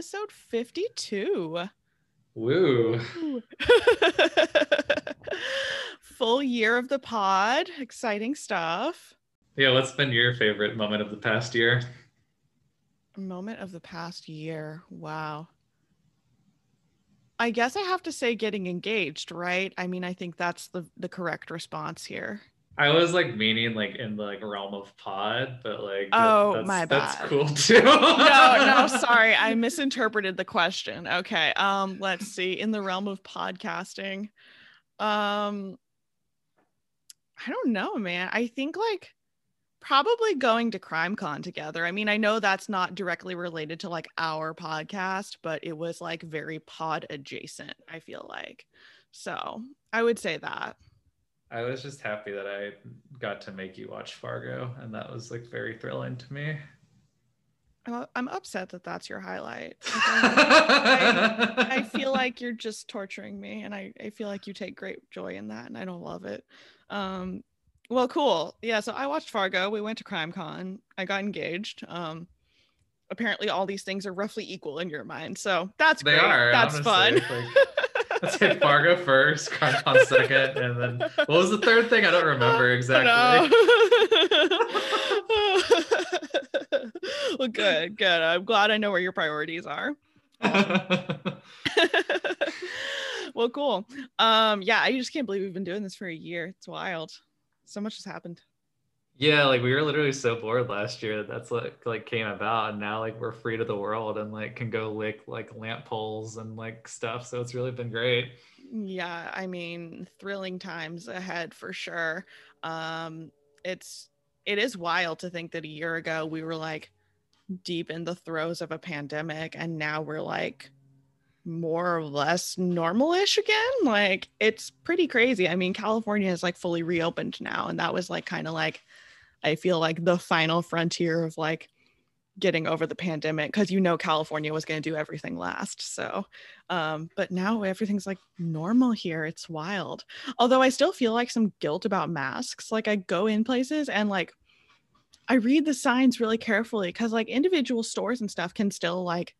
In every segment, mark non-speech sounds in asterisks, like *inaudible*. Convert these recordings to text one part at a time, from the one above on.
episode 52. Woo. *laughs* Full year of the pod. Exciting stuff. Yeah, what's been your favorite moment of the past year? Moment of the past year. Wow. I guess I have to say getting engaged, right? I mean, I think that's the the correct response here. I was like meaning like in the like realm of pod, but like Oh, that's, my that's cool too. no, no, *laughs* sorry. I misinterpreted the question. Okay. Um, let's see. In the realm of podcasting. Um I don't know, man. I think like probably going to CrimeCon together. I mean, I know that's not directly related to like our podcast, but it was like very pod adjacent, I feel like. So I would say that. I was just happy that I got to make you watch Fargo, and that was like very thrilling to me. I'm, I'm upset that that's your highlight. *laughs* I, I feel like you're just torturing me, and I, I feel like you take great joy in that, and I don't love it. Um, well, cool. Yeah, so I watched Fargo. We went to Crime Con. I got engaged. Um, apparently, all these things are roughly equal in your mind, so that's they great. are. That's honestly. fun. Like, *laughs* *laughs* let's hit Fargo first, CrimeCon second, and then what was the third thing? I don't remember *laughs* exactly. No. *laughs* well, good, good. I'm glad I know where your priorities are. well, cool. Um, yeah, I just can't believe we've been doing this for a year. It's wild. So much has happened. Yeah, like we were literally so bored last year that that's like like came about, and now like we're free to the world and like can go lick like lamp poles and like stuff. So it's really been great. Yeah, I mean, thrilling times ahead for sure. Um, it's it is wild to think that a year ago we were like deep in the throes of a pandemic, and now we're like more or less normalish again. Like it's pretty crazy. I mean, California is like fully reopened now, and that was like kind of like I feel like the final frontier of like getting over the pandemic because you know California was going to do everything last. So, um, but now everything's like normal here. It's wild. Although I still feel like some guilt about masks. Like I go in places and like I read the signs really carefully because like individual stores and stuff can still like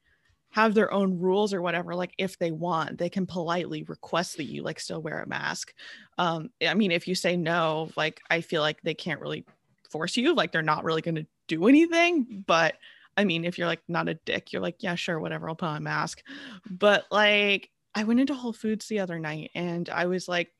have their own rules or whatever like if they want they can politely request that you like still wear a mask um i mean if you say no like i feel like they can't really force you like they're not really going to do anything but i mean if you're like not a dick you're like yeah sure whatever i'll put on a mask. But like i went into whole foods the other night and i was like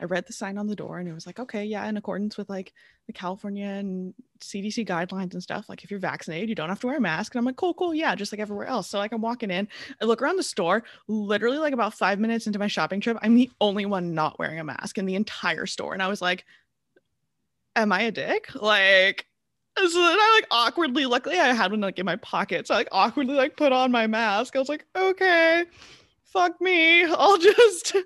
i read the sign on the door and it was like okay yeah in accordance with like the california and cdc guidelines and stuff like if you're vaccinated you don't have to wear a mask. And i'm like cool cool yeah just like everywhere else. So like i'm walking in i look around the store literally like about five minutes into my shopping trip i'm the only one not wearing a mask in the entire store. And i was like am I a dick? Like, so then I like awkwardly, luckily I had one like in my pocket. So I like awkwardly like put on my mask. I was like, okay, fuck me. I'll just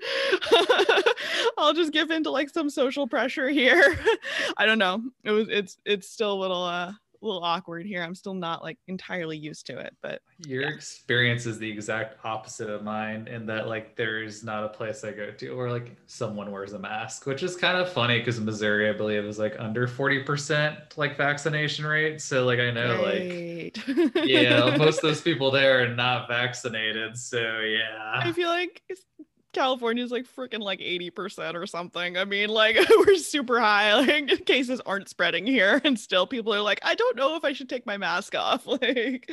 *laughs* I'll just give in to like some social pressure here. *laughs* I don't know. It was it's it's still a little uh little awkward here. I'm still not like entirely used to it, but Your Yeah. experience is the exact opposite of mine in that like there's not a place I go to where like someone wears a mask, which is kind of funny because Missouri, I believe, is like under 40% like vaccination rate. So like I know like yeah, most of *laughs* those people there are not vaccinated. So yeah. I feel like California's like freaking like 80% or something. I mean, like *laughs* we're super high. Like *laughs* cases aren't spreading here and still people are like, I don't know if I should take my mask off. *laughs* Like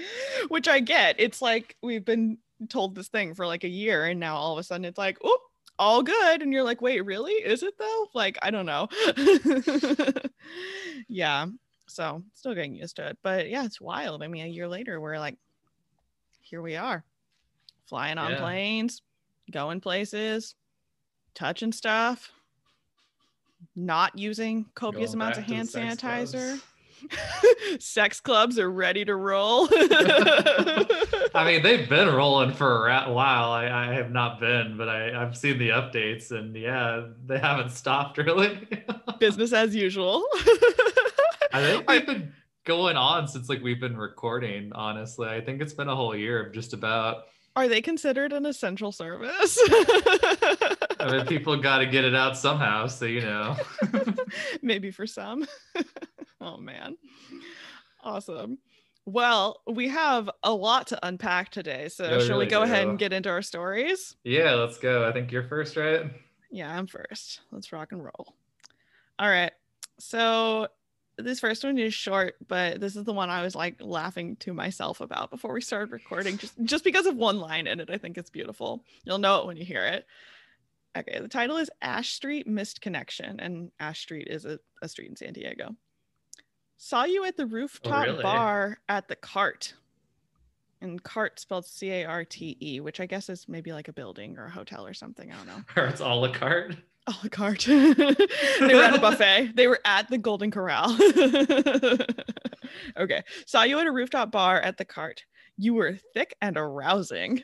which I get. It's like we've been told this thing for like a year and now all of a sudden it's like, oh, all good. And you're like, wait, really? Is it though? Like, I don't know. yeah. So still getting used to it. But yeah, it's wild. I mean, a year later, we're like, here we are. Flying on Yeah. planes, going places, touching stuff, not using copious Going amounts of back to the hand sanitizer. clubs. *laughs* sex clubs are ready to roll. *laughs* I mean, they've been rolling for a while. I, I have not been, but I, I've seen the updates, and yeah, they haven't stopped really. *laughs* business as usual. I think they've been going on since like we've been recording. Honestly, I think it's been a whole year of just about. Are they considered an essential service? I mean, people got to get it out somehow, so you know. *laughs* Maybe for some. *laughs* oh man. Awesome. Well, we have a lot to unpack today. So, we shall we really go ahead and get into our stories? Yeah, let's go. I think you're first, right? Yeah, I'm first. Let's rock and roll. All right. So, this first one is short, but this is the one I was like laughing to myself about before we started recording just just because of one line in it. I think it's beautiful. You'll know it when you hear it. Okay, the title is Ash Street Missed Connection and Ash Street is a, a street in San Diego. Saw you at the oh, rooftop really? bar at the Carte. And cart spelled C A R T E, which I guess is maybe like a building or a hotel or something. I don't know. *laughs* Or it's all a la carte. A la carte. *laughs* they were at a *laughs* buffet. They were at the Golden Corral. *laughs* okay. Saw you at a rooftop bar at the Carte. You were thick and arousing.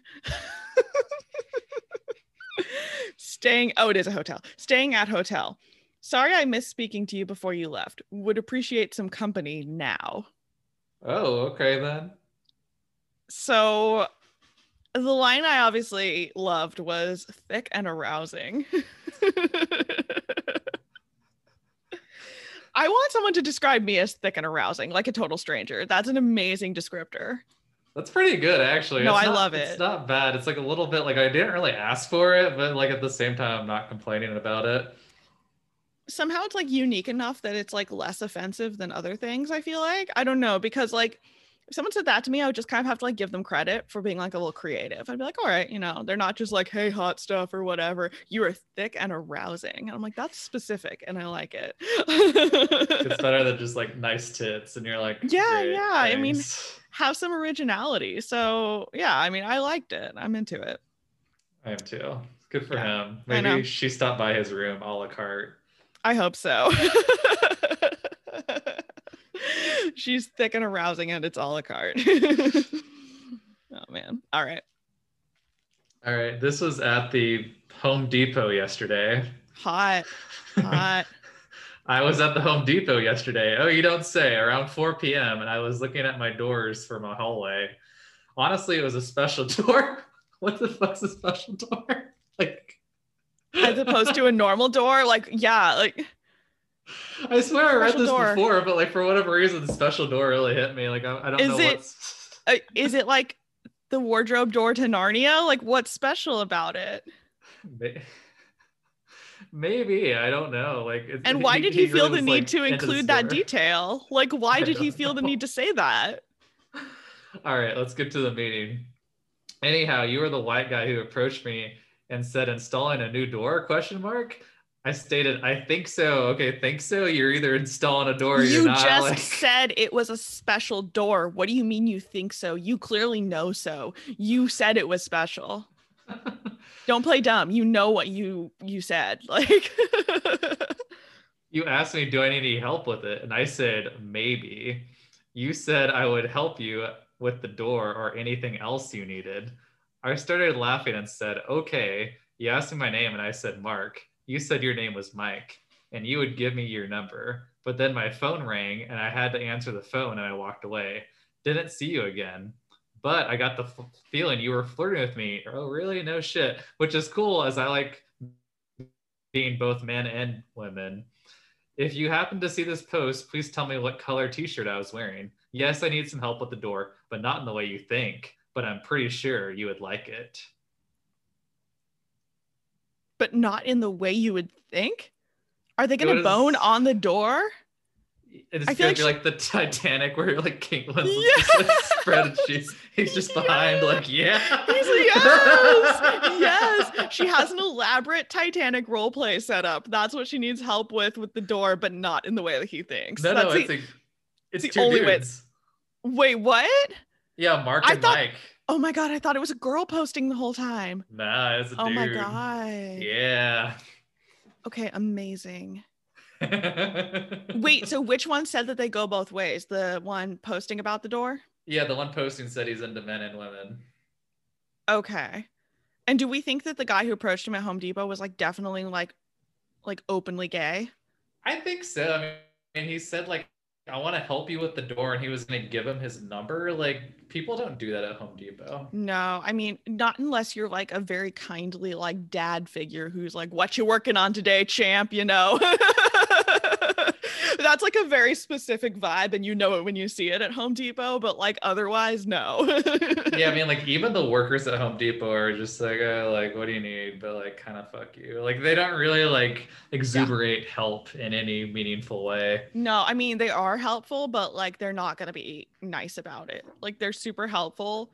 Staying, oh, it is a hotel. Staying at hotel. Sorry I missed speaking to you before you left. Would appreciate some company now. Oh, okay then. So the line I obviously loved was thick and arousing. *laughs* I want someone to describe me as thick and arousing, like a total stranger. That's an amazing descriptor. That's pretty good, actually. No, It's I not- love it. It's not bad. It's like a little bit like I didn't really ask for it, but like at the same time, I'm not complaining about it. Somehow it's like unique enough that it's like less offensive than other things, I feel like. I don't know, because like if someone said that to me, I would just kind of have to like give them credit for being like a little creative. I'd be like, all right, you know, they're not just like, hey, hot stuff or whatever. You are thick and arousing. And I'm like, that's specific and I like it. It's *laughs* better than just like nice tits, and you're like, Yeah, "Great, yeah, I mean- Have some originality. So yeah, I mean, I liked it. I'm into it. I am too. Good for Yeah, him. Maybe she stopped by his room a la carte. I hope so. *laughs* *laughs* She's thick and arousing and it's all a la carte. *laughs* oh man. All right. All right, this was at the Home Depot yesterday. Hot. Hot. *laughs* I was at the Home Depot yesterday. Oh, you don't say. Around 4 p.m. and I was looking at my doors for my hallway. Honestly, it was a special door. what the fuck's a special door? Like, As opposed to a normal door. Like, yeah, like I swear I read Special this door. before, but like for whatever reason, the special door really hit me. Like, I, I don't Is know it- what's. uh, is it like the wardrobe door to Narnia? Like, what's special about it? Maybe I don't know. Like, And why did he, feel really the was, need like, to include that detail? Like, *laughs* why did he feel the need to say that? *laughs* All right, let's get to the meeting. Anyhow, you were the white guy who approached me and said installing a new door question mark. I stated, I think so. Okay, think so. You're either installing a door or you just like- *laughs* said it was a special door. What do you mean you think so? You clearly know so. You said it was special. *laughs* Don't play dumb. You know what you you said. *laughs* Like you asked me, do I need any help with it? And I said, maybe. You said I would help you with the door or anything else you needed. I started laughing and said, okay. You asked me my name and I said, Mark. You said your name was Mike and you would give me your number. But then my phone rang and I had to answer the phone and I walked away. Didn't see you again. But I got the f- feeling you were flirting with me. Oh, really? No shit. Which is cool as I like being both men and women. If you happen to see this post, please tell me what color t shirt I was wearing. Yes, I need some help with the door, but not in the way you think. But I'm pretty sure you would like it. But not in the way you would think. Are they gonna bone on the door? It's I feel gonna like be she- like the Titanic where like Kate Winslet's Yeah. just like spread and she's he's just *laughs* behind like yeah. He's like, yes, yes. She has an elaborate Titanic role play set up. That's what she needs help with with the door, but not in the way that he thinks. No, no, That's it's the- a, it's the two only way- dudes. Wait, what? Yeah, Mark I and thought- Mike. Oh my god, I thought it was a girl posting the whole time. Nah, it's a Oh dude. my god. Yeah. Okay, amazing. *laughs* Wait, so which one said that they go both ways? The one posting about the door? yeah, the one posting said he's into men and women. Okay. And do we think that the guy who approached him at Home Depot was like definitely like like openly gay? I think so. I mean, he said like, "I want to help you with the door," and he was gonna give him his number. Like, people don't do that at Home Depot. No, I mean, not unless you're like a very kindly like dad figure who's like, "What you working on today, champ?" You know. *laughs* that's like a very specific vibe and you know it when you see it at Home Depot, but like otherwise, no. *laughs* yeah, I mean, like even the workers at Home Depot are just like, oh, like, what do you need? But like, kind of fuck you. Like, they don't really like exuberate yeah. help in any meaningful way. No, I mean, they are helpful, but like, they're not going to be nice about it. Like, they're super helpful,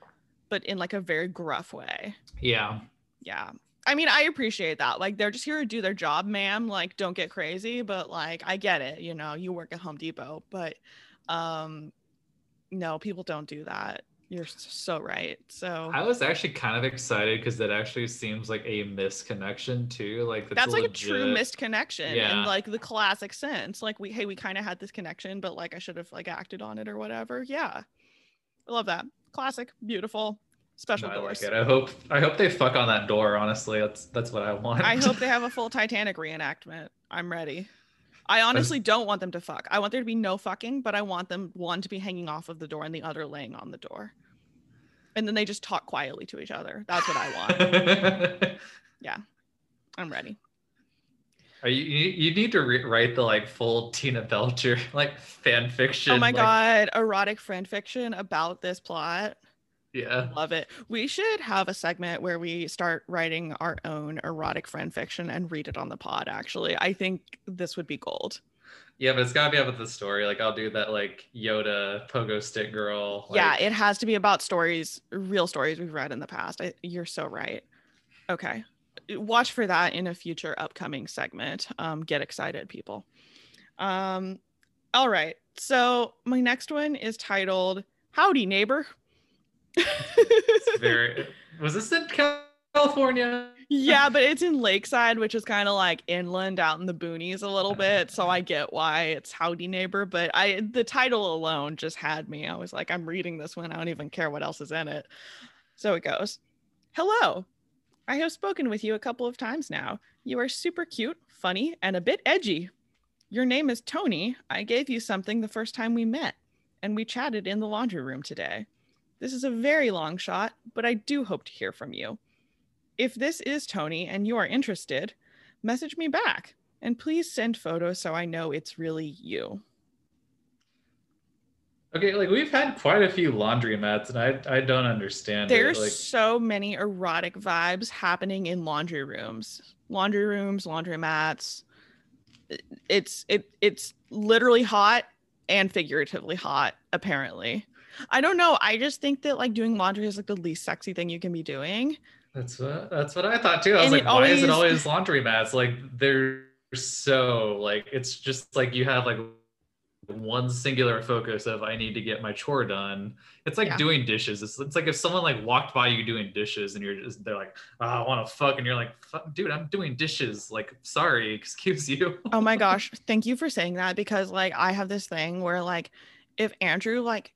but in like a very gruff way. Yeah. Yeah. I mean, I appreciate that. Like, they're just here to do their job, ma'am. Like, don't get crazy, but like, I get it. You know, you work at Home Depot, but um, no, people don't do that. You're so right. So I was actually kind of excited because that actually seems like a misconnection too. Like that's, that's like legit... a true missed connection yeah. in like the classic sense. Like we, hey, we kind of had this connection, but like I should have like acted on it or whatever. Yeah, I love that. Classic, beautiful special no, doors. I, like it. I hope I hope they fuck on that door. Honestly, that's that's what I want. I hope *laughs* they have a full Titanic reenactment. I'm ready. I honestly don't want them to fuck. I want there to be no fucking, but I want them one to be hanging off of the door and the other laying on the door. And then they just talk quietly to each other. That's what I want. *laughs* yeah. I'm ready. Are you, you need to re- write the like full Tina Belcher *laughs* like fan fiction. Oh my like... god, erotic fan fiction about this plot. Yeah. Love it. We should have a segment where we start writing our own erotic friend fiction and read it on the pod, actually. I think this would be gold. Yeah, but it's gotta be about the story. Like I'll do that like Yoda pogo stick girl. Like... Yeah, it has to be about stories, real stories we've read in the past. I, you're so right. Okay. Watch for that in a future upcoming segment. Um, get excited, people. Um, all right. So my next one is titled Howdy Neighbor very. Was this in California? yeah, but it's in Lakeside, which is kind of like inland out in the boonies a little uh-huh. bit. So I get why it's Howdy Neighbor, but I the title alone just had me. I was like, I'm reading this one. I don't even care what else is in it. So it goes. Hello. I have spoken with you a couple of times now. You are super cute, funny, and a bit edgy. Your name is Tony. I gave you something the first time we met, and we chatted in the laundry room today. This is a very long shot, but I do hope to hear from you. If this is Tony and you are interested, message me back and please send photos so I know it's really you. Okay, like we've had quite a few laundromats, and I I don't understand. There's like... so many erotic vibes happening in laundry rooms, laundry rooms, laundromats. It's it it's literally hot and figuratively hot, apparently. I don't know. I just think that like doing laundry is like the least sexy thing you can be doing. That's what that's what I thought too. I was and like, why is it always laundry mats? Like they're so like it's just like you have like one singular focus of I need to get my chore done. It's like yeah. doing dishes. It's, it's like if someone like walked by you doing dishes and you're just they're like, oh, I want to fuck, and you're like, dude, I'm doing dishes. Like, sorry, *laughs* excuse you. oh my *laughs* gosh, thank you for saying that because like I have this thing where like if Andrew like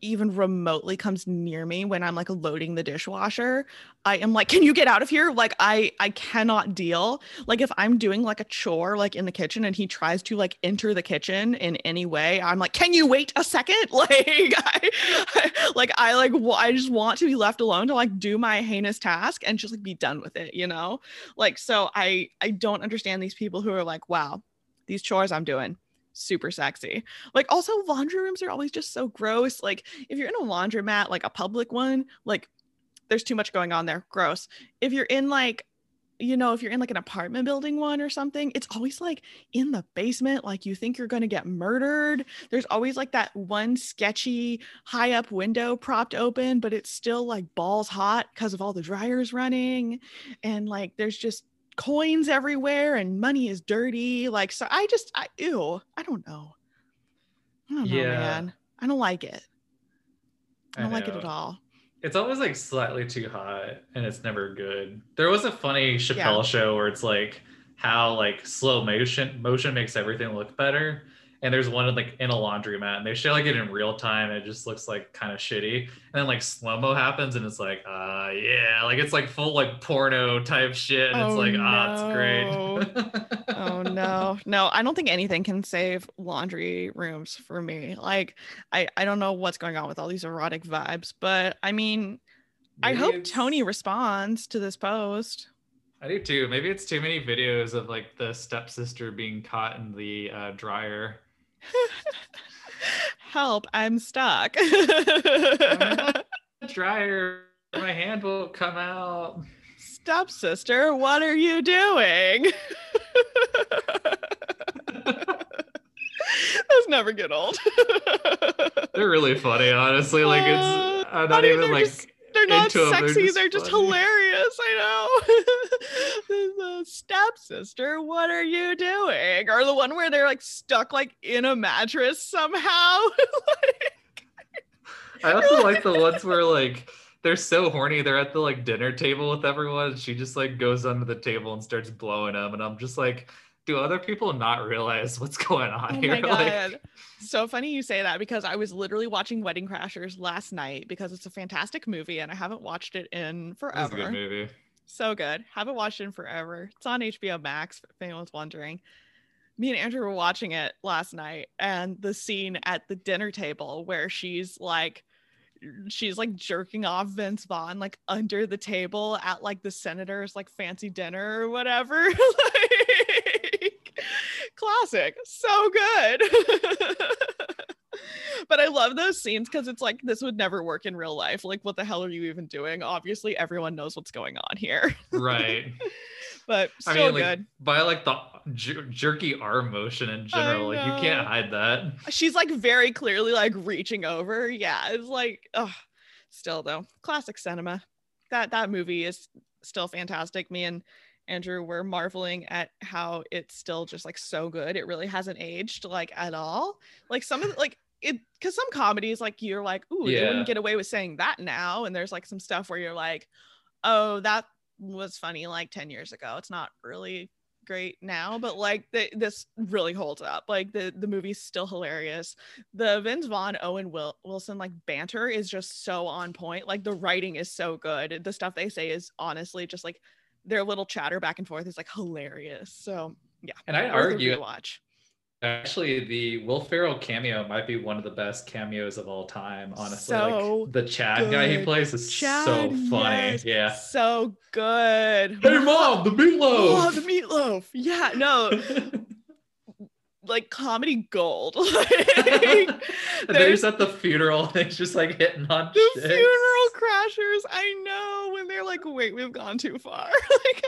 even remotely comes near me when I'm like loading the dishwasher, I am like, can you get out of here? Like I I cannot deal. Like if I'm doing like a chore like in the kitchen and he tries to like enter the kitchen in any way, I'm like, can you wait a second? *laughs* Like I, I like I like I just want to be left alone to like do my heinous task and just like be done with it, you know? Like so I I don't understand these people who are like, wow, these chores I'm doing super sexy. Like also laundry rooms are always just so gross. Like if you're in a laundromat, like a public one, like there's too much going on there. Gross. If you're in like you know, if you're in like an apartment building one or something, it's always like in the basement, like you think you're going to get murdered. There's always like that one sketchy high up window propped open, but it's still like balls hot because of all the dryers running. And like there's just coins everywhere and money is dirty. Like, so I just, I, ew, I don't know. I don't know, yeah. man. I don't like it. I don't I like it at all. It's always like slightly too hot and it's never good. There was a funny Chappelle yeah. show where it's like how like slow motion motion makes everything look better and there's one in, like in a laundromat and they show like it in real time and it just looks like kind of shitty and then like slow mo happens and it's like uh yeah like it's like full like porno type shit and oh, it's like ah no. it's great oh no no i don't think anything can save laundry rooms for me like i i don't know what's going on with all these erotic vibes but i mean Maybe I hope it's... Tony responds to this post. I do too. Maybe it's too many videos of like the stepsister being caught in the uh, dryer. Help, I'm stuck. *laughs* dryer, my hand won't come out. Stop, sister. what are you doing? *laughs* Those never get old. They're really funny, honestly. Like it's uh, I'm not even like just, they're not into 'em, they're sexy, just they're just hilarious. I know. *laughs* the, the stepsister, what are you doing? Or the one where they're like stuck like in a mattress somehow. *laughs* I also like the ones where *laughs* like they're so horny. They're at the like dinner table with everyone. And she just like goes under the table and starts blowing them, and I'm just like, do other people not realize *laughs* what's going on Oh here? my *laughs* god. Like, so funny you say that because I was literally watching Wedding Crashers last night because it's a fantastic movie and I haven't watched it in this is a forever. good movie. So good. Haven't watched it in forever. It's on HBO Max if anyone's wondering. Me and Andrew were watching it last night and the scene at the dinner table where she's like she's like jerking off Vince Vaughn like under the table at like the senator's like fancy dinner or whatever. *laughs* like classic. So good. *laughs* but I love those scenes because it's like this would never work in real life. Like, what the hell are you even doing? Obviously, everyone knows what's going on here. Right. *laughs* but I still mean, like good. by like the jer- jerky arm motion in general, like you can't hide that. She's like very clearly like reaching over. Yeah, it's like, oh, still though, classic cinema. That that movie is still fantastic. Me and Andrew were marveling at how it's still just like so good. It really hasn't aged like at all. Like some of the, like it because some comedies like you're like, ooh, Yeah. wouldn't get away with saying that now. And there's like some stuff where you're like, oh, that was funny like 10 years ago. It's not really great now, but like the, this really holds up. Like the the movie's still hilarious. The Vince Vaughn Owen Wil- Wilson like banter is just so on point. Like the writing is so good. The stuff they say is honestly just like their little chatter back and forth is like hilarious. So yeah, And I argue rewatch. Actually, the Will Ferrell cameo might be one of the best cameos of all time. Honestly, So like the Chad guy he plays is so funny. yes, Yeah. so good. Hey mom, the meatloaf. Oh, the meatloaf. Yeah, no, *laughs* like comedy gold. *laughs* *laughs* Like, they're just at the funeral. *laughs* They're just like hitting on the chicks. funeral crashers. I know when they're like, wait, we've gone too far. like,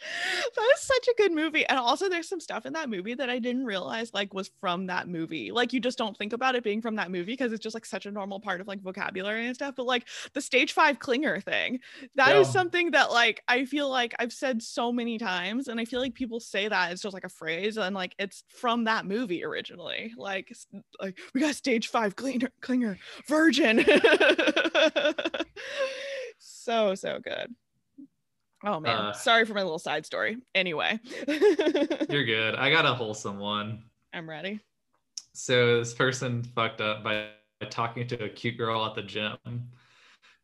*laughs* that is such a good movie. And also, there's some stuff in that movie that I didn't realize like was from that movie. Like, you just don't think about it being from that movie because it's just like such a normal part of like vocabulary and stuff. But like the stage five clinger thing, that is Yeah. something that like I feel like I've said so many times, and I feel like people say that it's just like a phrase, and like it's from that movie originally. Like, like we got stage five clinger, clinger, virgin. *laughs* so so good. Oh man, Uh, sorry for my little side story. Anyway, You're good. I got a wholesome one. I'm ready. So this person fucked up by talking to a cute girl at the gym.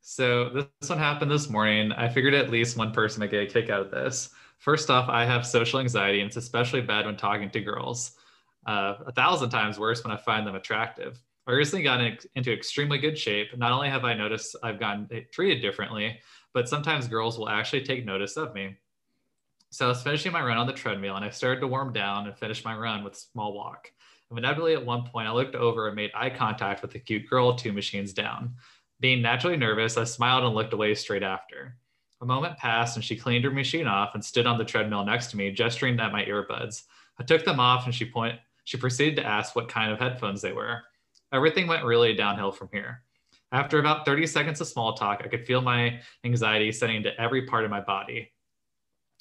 So this one happened this morning. I figured at least one person would get a kick out of this. First off, I have social anxiety, and it's especially bad when talking to girls. Uh, a thousand times worse when I find them attractive. I recently got in- into extremely good shape. Not only have I noticed I've gotten treated differently, but sometimes girls will actually take notice of me. So I was finishing my run on the treadmill, and I started to warm down and finish my run with a small walk. And inevitably, at one point, I looked over and made eye contact with the cute girl two machines down. Being naturally nervous, I smiled and looked away straight after. A moment passed, and she cleaned her machine off and stood on the treadmill next to me, gesturing at my earbuds. I took them off, and she point. She proceeded to ask what kind of headphones they were. Everything went really downhill from here. After about 30 seconds of small talk, I could feel my anxiety setting into every part of my body.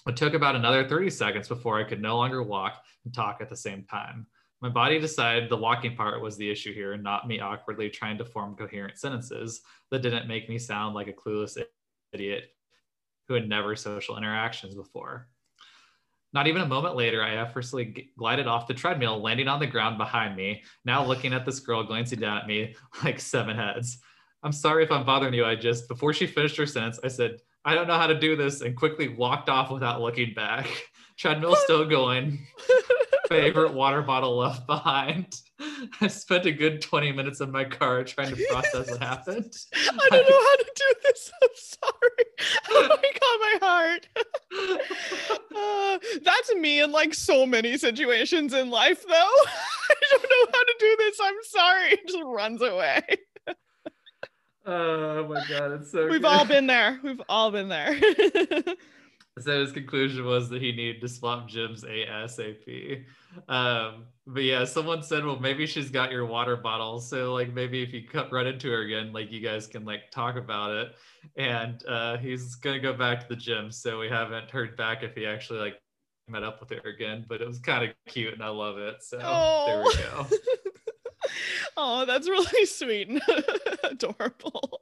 It took about another 30 seconds before I could no longer walk and talk at the same time. My body decided the walking part was the issue here, not me awkwardly trying to form coherent sentences that didn't make me sound like a clueless idiot who had never social interactions before. Not even a moment later, I effortlessly glided off the treadmill, landing on the ground behind me, now looking at this girl glancing down at me *laughs* like seven heads. I'm sorry if I'm bothering you. I just, before she finished her sentence, I said, I don't know how to do this, and quickly walked off without looking back. *laughs* Treadmill still going *laughs* favorite water bottle left behind. *laughs* I spent a good 20 minutes in my car trying to process what happened. I don't know how to do this. I'm sorry. oh my god, my heart. uh, that's me in like so many situations in life, though. I don't know how to do this. I'm sorry. It just runs away. Oh my god, it's so. We've good. all been *laughs* there. We've all been there. *laughs* So his conclusion was that he needed to swap gyms ASAP. Um, but yeah, someone said, well, maybe she's got your water bottle. So like maybe if you cut run into her again, like you guys can like talk about it. And uh, he's gonna go back to the gym. So we haven't heard back if he actually like met up with her again. But it was kind of cute and I love it. So oh. there we go. *laughs* *laughs* oh, that's really *laughs* sweet and *laughs* adorable.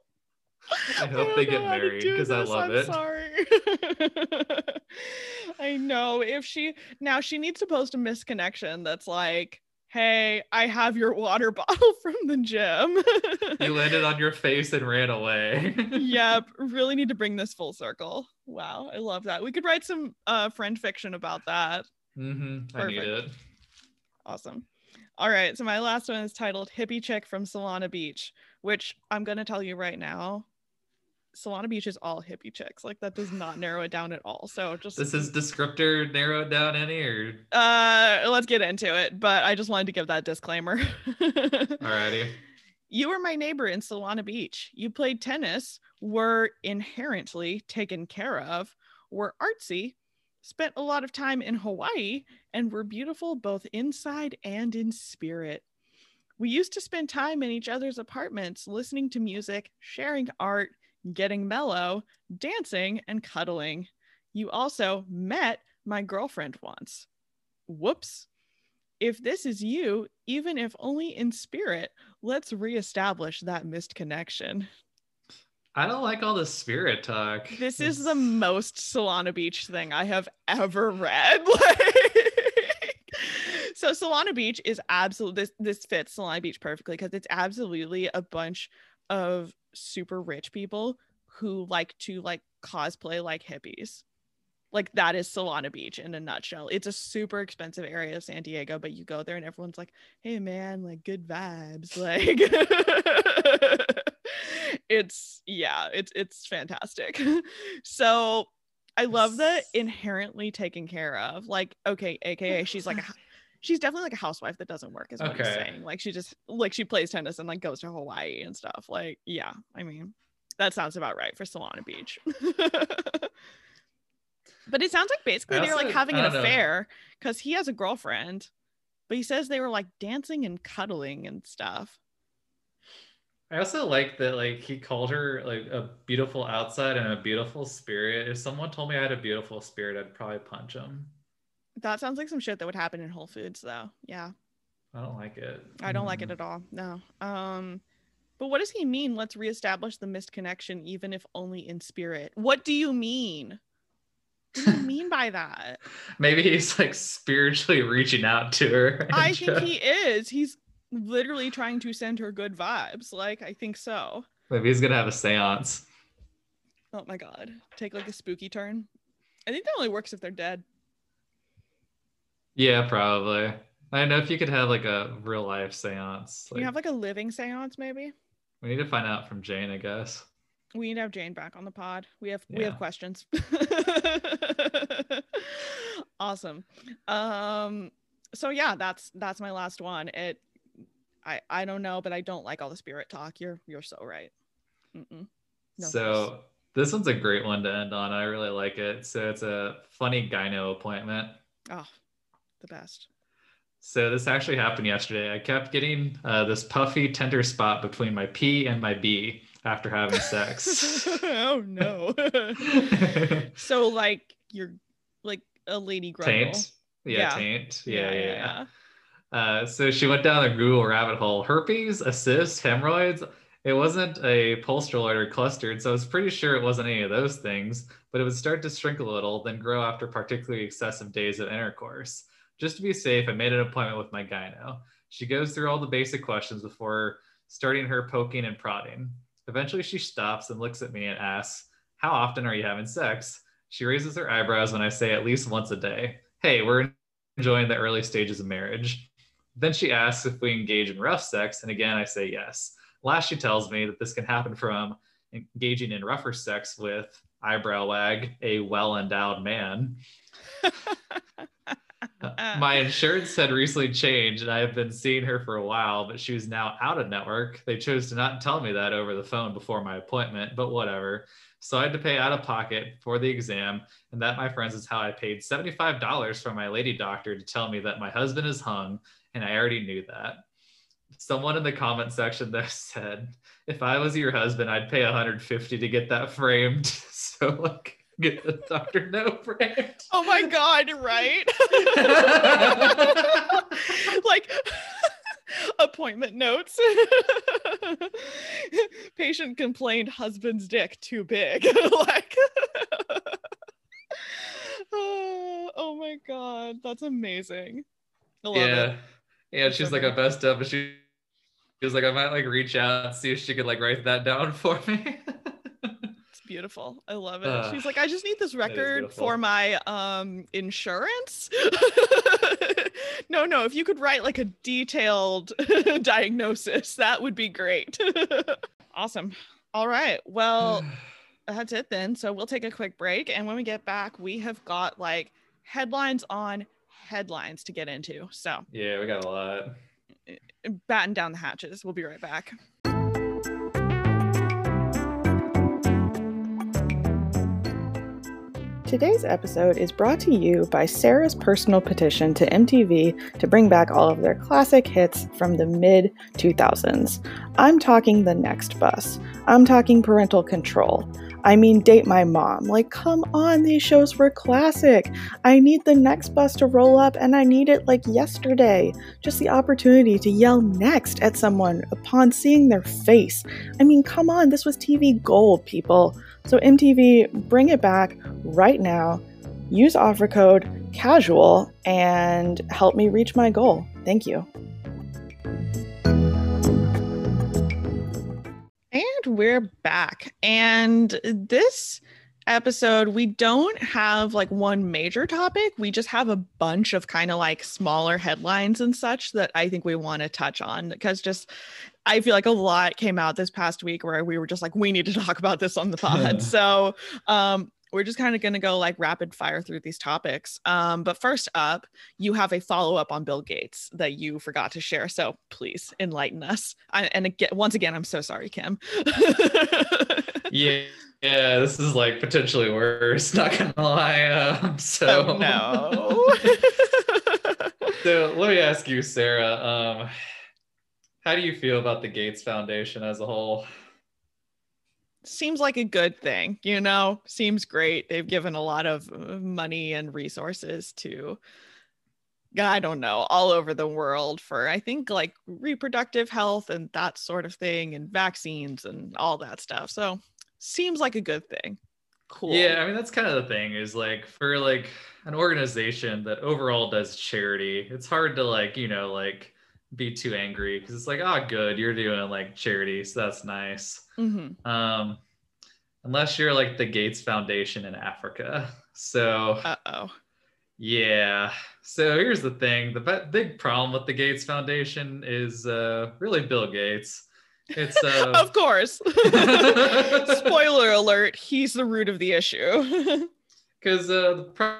I hope I they get married because I love I'm it. Sorry. I know. If she now she needs to post a misconnection that's like, hey, I have your water bottle from the gym. you landed on your face and ran away. yep. Really need to bring this full circle. Wow. I love that. We could write some uh friend fiction about that. Mm-hmm. I need it. Awesome. All right. So my last one is titled Hippie Chick from Solana Beach, which I'm gonna tell you right now Solana Beach is all hippie chicks. Like that does not narrow it down at all. So just this is descriptor narrowed down any or uh let's get into it. But I just wanted to give that disclaimer. *laughs* Alrighty. You were my neighbor in Solana Beach. You played tennis, were inherently taken care of, were artsy, spent a lot of time in Hawaii, and were beautiful both inside and in spirit. We used to spend time in each other's apartments, listening to music, sharing art, getting mellow, dancing, and cuddling. You also met my girlfriend once. Whoops. If this is you, even if only in spirit, let's reestablish that missed connection. I don't like all the spirit talk. This it's... is the most Solana Beach thing I have ever read. *laughs* Like, so Solana Beach is absolutely this this fits Solana Beach perfectly because it's absolutely a bunch of super rich people who like to like cosplay like hippies. Like that is Solana Beach in a nutshell. It's a super expensive area of San Diego, but you go there and everyone's like, "Hey man, like good vibes." Like *laughs* it's yeah, it's it's fantastic. *laughs* so I love the inherently taken care of. Like, okay, aka she's like a she's definitely like a housewife that doesn't work, is what okay. I'm saying. Like she just like she plays tennis and like goes to Hawaii and stuff. Like, yeah, I mean, that sounds about right for Solana Beach. *laughs* but it sounds like basically also, they're like having an affair because he has a girlfriend, but he says they were like dancing and cuddling and stuff. I also like that like he called her like a beautiful outside and a beautiful spirit. If someone told me I had a beautiful spirit, I'd probably punch him. That sounds like some shit that would happen in Whole Foods though. Yeah. I don't like it. I don't mm. like it at all. No. Um but what does he mean? Let's reestablish the missed connection, even if only in spirit. What do you mean? What do you *laughs* mean by that? Maybe he's like spiritually reaching out to her. I think he is. He's literally trying to send her good vibes. Like, I think so. Maybe he's gonna have a seance. Oh my god. Take like a spooky turn. I think that only works if they're dead. Yeah, probably. I know if you could have like a real life seance. Like, you have like a living seance, maybe. We need to find out from Jane, I guess. We need to have Jane back on the pod. We have yeah. we have questions. *laughs* awesome. Um. So yeah, that's that's my last one. It. I I don't know, but I don't like all the spirit talk. You're you're so right. No so. Thanks. This one's a great one to end on. I really like it. So it's a funny gyno appointment. Oh, the best. So this actually happened yesterday. I kept getting uh, this puffy, tender spot between my P and my B after having *laughs* sex. oh no! *laughs* so like you're like a lady grundle. Taint. Yeah, yeah. taint. Yeah, yeah. yeah. yeah. Uh, so she went down the Google rabbit hole. Herpes, a cyst, hemorrhoids. It wasn't a pustuloid or clustered, so I was pretty sure it wasn't any of those things. But it would start to shrink a little, then grow after particularly excessive days of intercourse. Just to be safe, I made an appointment with my gyno. She goes through all the basic questions before starting her poking and prodding. Eventually, she stops and looks at me and asks, How often are you having sex? She raises her eyebrows when I say at least once a day. Hey, we're enjoying the early stages of marriage. Then she asks if we engage in rough sex, and again, I say yes. Last, she tells me that this can happen from engaging in rougher sex with eyebrow wag, a well endowed man. *laughs* My insurance had recently changed and I have been seeing her for a while, but she was now out of network. They chose to not tell me that over the phone before my appointment, but whatever. So I had to pay out of pocket for the exam. And that, my friends, is how I paid $75 for my lady doctor to tell me that my husband is hung. And I already knew that. Someone in the comment section there *laughs* said, if I was your husband, I'd pay 150 to get that framed. *laughs* So like get the Dr. No framed. Oh my God, right? *laughs* like appointment notes. Patient complained husband's dick too big. like oh my god, that's amazing. I love yeah. It. Yeah, she's like a best of, but she, she was like, I might like reach out and see if she could like write that down *laughs* for me it's beautiful. I love it. Uh, She's like, I just need this record for my um insurance. *laughs* no, no, if you could write like a detailed *laughs* diagnosis, that would be great. awesome. All right. Well, *sighs* that's it then. So we'll take a quick break. And when we get back, we have got like headlines on headlines to get into. So, yeah, we got a lot. Batten down the hatches. We'll be right back. Today's episode is brought to you by Sarah's personal petition to MTV to bring back all of their classic hits from the mid 2000s. I'm talking The Next Bus. I'm talking Parental Control. I mean, Date My Mom. Like, come on, these shows were classic. I need the next bus to roll up, and I need it like yesterday. Just the opportunity to yell next at someone upon seeing their face. I mean, come on, this was TV gold, people. So, MTV, bring it back right now. Use offer code CASUAL and help me reach my goal. Thank you. And we're back. And this episode, we don't have like one major topic. We just have a bunch of kind of like smaller headlines and such that I think we want to touch on because just I feel like a lot came out this past week where we were just like, we need to talk about this on the pod. *laughs* so, um, we're just kind of going to go like rapid fire through these topics. Um, but first up, you have a follow up on Bill Gates that you forgot to share. So please enlighten us. I, and again, once again, I'm so sorry, Kim. *laughs* yeah. Yeah, this is like potentially worse. *laughs* Not gonna lie. Um, so oh, no. *laughs* so let me ask you, Sarah. Um, how do you feel about the Gates Foundation as a whole? Seems like a good thing, you know, seems great. They've given a lot of uh, money and resources to, I don't know, all over the world for, I think, like reproductive health and that sort of thing, and vaccines and all that stuff. So, seems like a good thing. Cool. Yeah, I mean, that's kind of the thing is like for like an organization that overall does charity, it's hard to like, you know, like, be too angry because it's like, oh, good, you're doing like charity, so that's nice. Mm-hmm. Um, unless you're like the Gates Foundation in Africa. *laughs* So, uh oh. Yeah. So here's the thing: the big problem with the Gates Foundation is uh, really Bill Gates. It's uh... *laughs* of course. *laughs* Spoiler alert: he's the root of the issue. Because uh, the pro-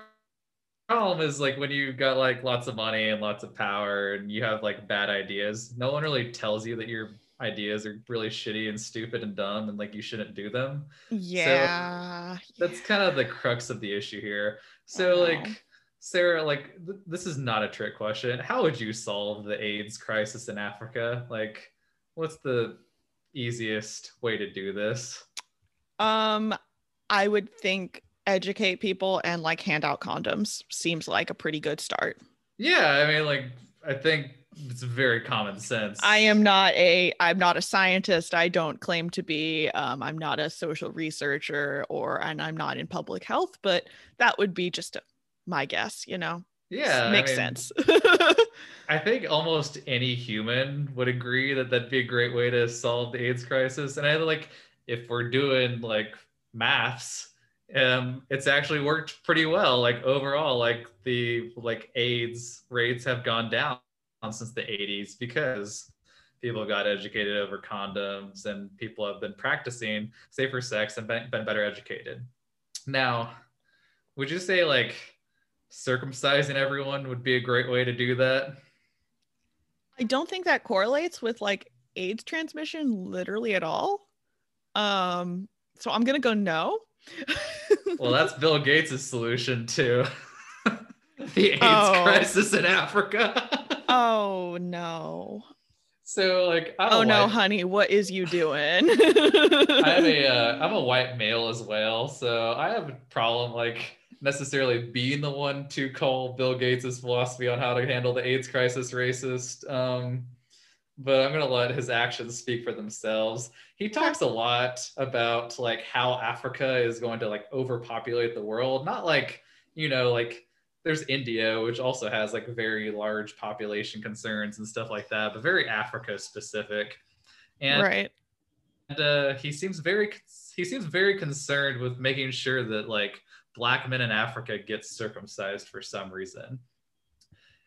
problem is like when you got like lots of money and lots of power and you have like bad ideas, no one really tells you that your ideas are really shitty and stupid and dumb and like you shouldn't do them. Yeah. So that's kind of the crux of the issue here. So like Sarah, like th- this is not a trick question. How would you solve the AIDS crisis in Africa? Like what's the easiest way to do this? Um I would think educate people and like hand out condoms seems like a pretty good start. Yeah, I mean like I think it's very common sense. I am not a I'm not a scientist. I don't claim to be. Um, I'm not a social researcher or and I'm not in public health, but that would be just a, my guess, you know. Yeah, makes I mean, sense. *laughs* I think almost any human would agree that that'd be a great way to solve the AIDS crisis. And I like if we're doing like maths, um, it's actually worked pretty well. Like overall, like the like AIDS rates have gone down since the 80s because people got educated over condoms and people have been practicing safer sex and been, been better educated. Now, would you say like circumcising everyone would be a great way to do that? I don't think that correlates with like AIDS transmission literally at all. Um, so I'm gonna go no. *laughs* well, that's Bill Gates' solution to *laughs* the AIDS Oh. crisis in Africa. *laughs* oh no. so, like, Oh no, honey, what is you doing? *laughs* I'm a uh, *laughs* I'm a white male as well, so I have a problem like necessarily being the one to call Bill Gates' philosophy on how to handle the AIDS crisis racist. Um, but I'm gonna let his actions speak for themselves. He talks a lot about like how Africa is going to like overpopulate the world, not like you know like there's India, which also has like very large population concerns and stuff like that, but very Africa specific. And right. and uh, he seems very he seems very concerned with making sure that like black men in Africa get circumcised for some reason.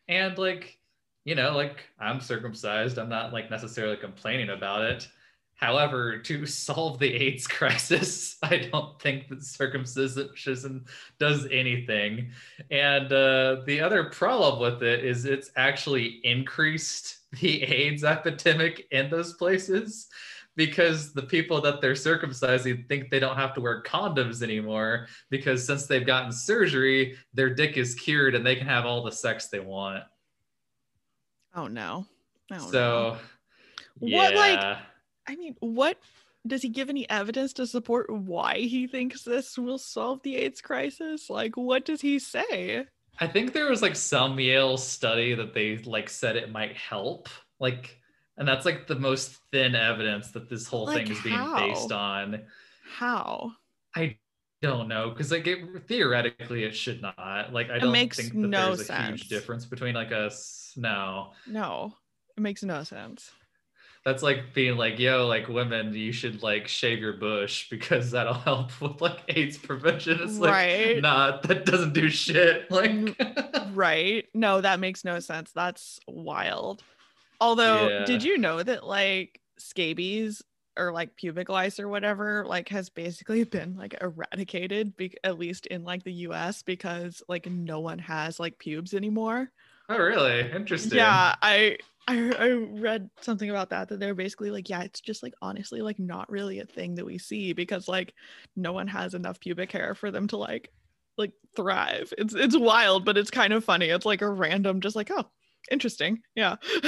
And like you know, like I'm circumcised, I'm not like necessarily complaining about it. However, to solve the AIDS crisis, *laughs* I don't think that circumcision does anything. And uh, the other problem with it is it's actually increased the *laughs* AIDS epidemic in those places because the people that they're circumcising think they don't have to wear condoms anymore because since they've gotten surgery, their dick is cured and they can have all the sex they want. Oh no. Oh, no. so, What, like-. I mean, what does he give any evidence to support why he thinks this will solve the AIDS crisis? Like, what does he say? I think there was like some Yale study that they like said it might help. Like, and that's like the most thin evidence that this whole Like thing is being how? based on. How? I don't know because like it, theoretically it should not. Like I It don't think that no there's a sense. huge difference between like us. No, No, it makes no sense. That's like being like, yo, like women, you should like shave your bush *laughs* because that'll help with like AIDS prevention. It's like, Right. nah, that doesn't do shit. *laughs* Like, Right? No, that makes no sense. That's wild. Although, Yeah. did you know that like scabies or like pubic lice or whatever like has basically been like eradicated be- at least in like the US because like no one has like pubes anymore. oh, really? Interesting. Yeah, I, I I read something about that that they're basically like, yeah, it's just like honestly like not really a thing that we see because like no one has enough pubic hair for them to like like thrive. It's it's wild, but it's kind of funny. It's like a random just like, oh, interesting. Yeah. *laughs*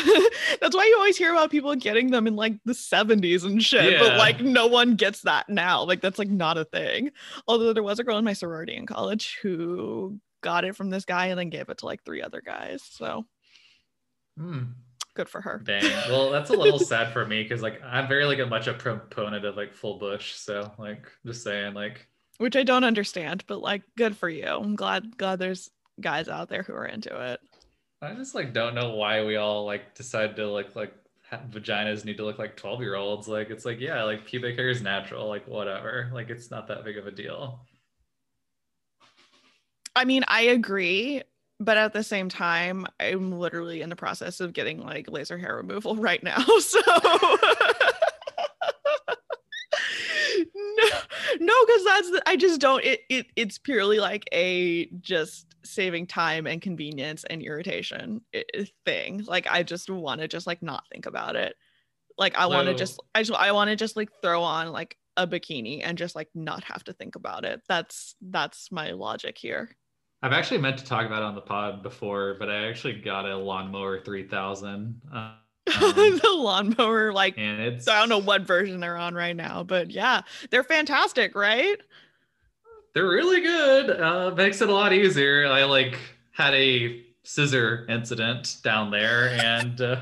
That's why you always hear about people getting them in like the 70s and shit, Yeah. but like no one gets that now. Like that's like not a thing. Although there was a girl in my sorority in college who got it from this guy and then gave it to like three other guys. So Hmm. Good for her. Dang. Well, that's a little sad for me because like I'm very like a much a proponent of like full bush. So like just saying like Which I don't understand, but like good for you. I'm glad glad there's guys out there who are into it. I just like don't know why we all like decide to like like vaginas need to look like 12 year olds. Like it's like yeah, like pubic hair is natural. Like whatever. Like it's not that big of a deal. I mean, I agree, but at the same time, I'm literally in the process of getting like laser hair removal *laughs* right now. So *laughs* no, no, because that's the, I just don't. It, it it's purely like a just saving time and convenience and irritation thing. Like I just want to just like not think about it. Like I want to So- just I just I want to just like throw on like a bikini and just like not have to think about it. That's that's my logic here. I've actually meant to talk about it on the pod before, but I actually got a lawnmower 3000. Uh, *laughs* um, the lawnmower like and it's I don't know what version they're on right now, but yeah, they're fantastic, right? They're really good. Uh, makes it a lot easier. I like had a scissor incident down there, and uh,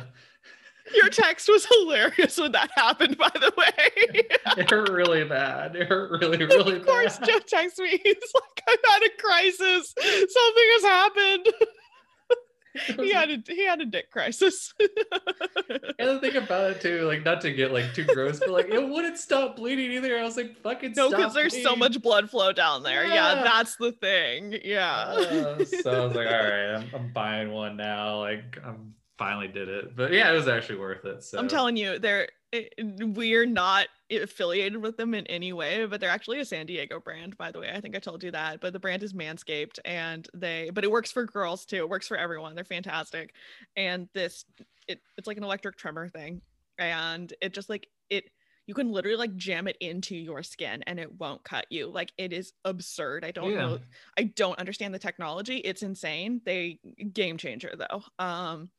Your text was hilarious when that happened, by the way. *laughs* it hurt really bad. It hurt really, really bad. of course, bad. Joe texts me. *laughs* He's like, "I'm had a crisis. Something has happened." *laughs* He had a he had a dick crisis. and the thing about it too, like not to get like too gross, but like it wouldn't stop bleeding either. I was like, fucking no, because there's so much blood flow down there. Yeah, Yeah. that's the thing. Yeah. Uh, so I was like, all right, I'm, I'm buying one now. Like I'm finally did it, but yeah, it was actually worth it. So I'm telling you, there it, we're not affiliated with them in any way, but they're actually a San Diego brand, by the way. I think I told you that, but the brand is Manscaped and they, but it works for girls too. It works for everyone. They're fantastic. And this, it, it's like an electric tremor thing. And it just like, it, you can literally like jam it into your skin and it won't cut you. Like it is absurd. I don't yeah. know. I don't understand the technology. It's insane. They game changer though. Um,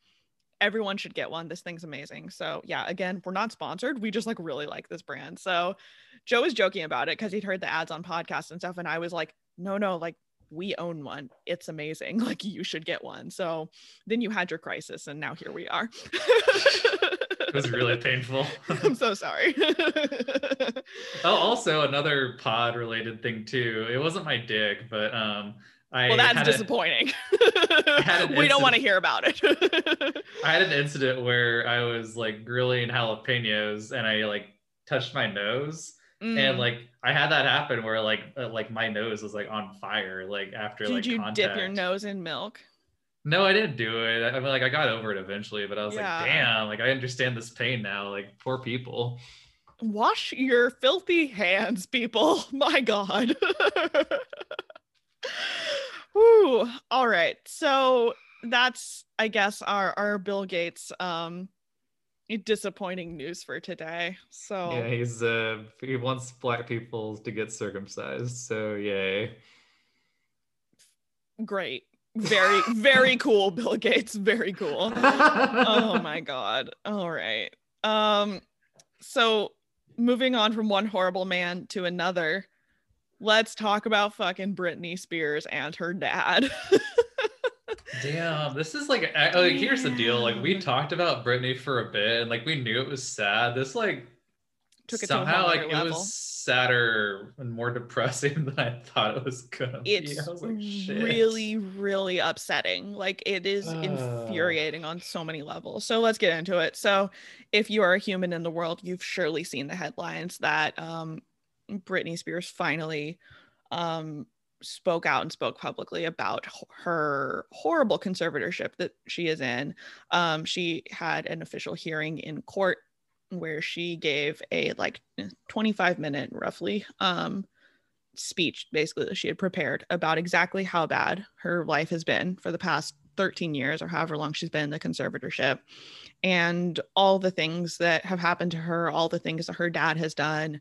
everyone should get one. This thing's amazing. So yeah, again, we're not sponsored. We just like really like this brand. So Joe was joking about it because he'd heard the ads on podcasts and stuff. And I was like, no, no, like we own one. It's amazing. *laughs* Like you should get one. So then you had your crisis and now here we are. it was really painful. *laughs* I'm so sorry. *laughs* oh, also another pod related thing too. It wasn't my dick, but um I well, that's disappointing. A, *laughs* we don't want to hear about it. *laughs* I had an incident where I was like grilling jalapenos and I like touched my nose. Mm. And like I had that happen where like uh, like my nose was like on fire like after Did like you contact. dip your nose in milk? No, I didn't do it. I mean, like I got over it eventually, but I was yeah. like, damn, like I understand this pain now. Like poor people. Wash your filthy hands, people. *laughs* My God. Woo. All right. So that's I guess our our Bill Gates um disappointing news for today. So Yeah, he's uh he wants black people to get circumcised. So yay. Great. Very very *laughs* cool Bill Gates. Very cool. oh my *laughs* god. All right. Um so moving on from one horrible man to another let's talk about fucking Britney Spears and her dad. Damn, this is like, like here's the deal. Like we talked about Britney for a bit, and like we knew it was sad. This like took it somehow like level. it was sadder and more depressing *laughs* than I thought it was gonna it's be. Was like, really, really upsetting. Like it is uh. infuriating on so many levels. So let's get into it. So if you are a human in the world, you've surely seen the headlines that um Britney Spears finally um, spoke out and spoke publicly about her horrible conservatorship that she is in. Um, she had an official hearing in court where she gave a like 25 minute roughly um, speech basically that she had prepared about exactly how bad her life has been for the past 13 years or however long she's been in the conservatorship and all the things that have happened to her all the things that her dad has done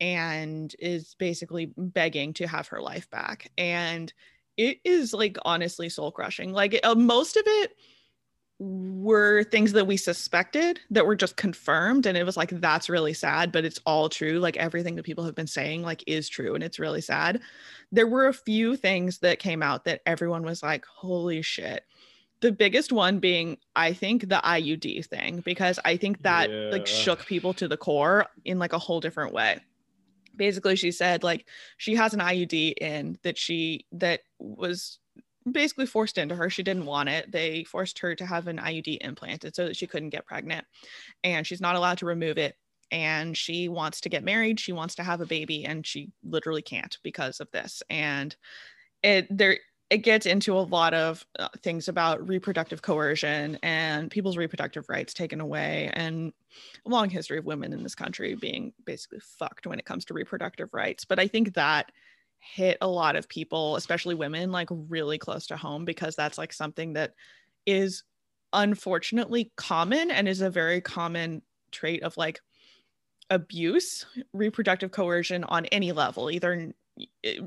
and is basically begging to have her life back. And it is like honestly soul crushing. Like uh, most of it were things that we suspected that were just confirmed and it was like that's really sad but it's all true like everything that people have been saying like is true and it's really sad there were a few things that came out that everyone was like holy shit the biggest one being i think the iud thing because i think that yeah. like shook people to the core in like a whole different way basically she said like she has an IUD in that she that was basically forced into her. She didn't want it. They forced her to have an IUD implanted so that she couldn't get pregnant. And she's not allowed to remove it. And she wants to get married. She wants to have a baby and she literally can't because of this. And it there it gets into a lot of uh, things about reproductive coercion and people's reproductive rights taken away and a long history of women in this country being basically fucked when it comes to reproductive rights. But i think that hit a lot of people especially women like really close to home because that's like something that is unfortunately common and is a very common trait of like abuse reproductive coercion on any level either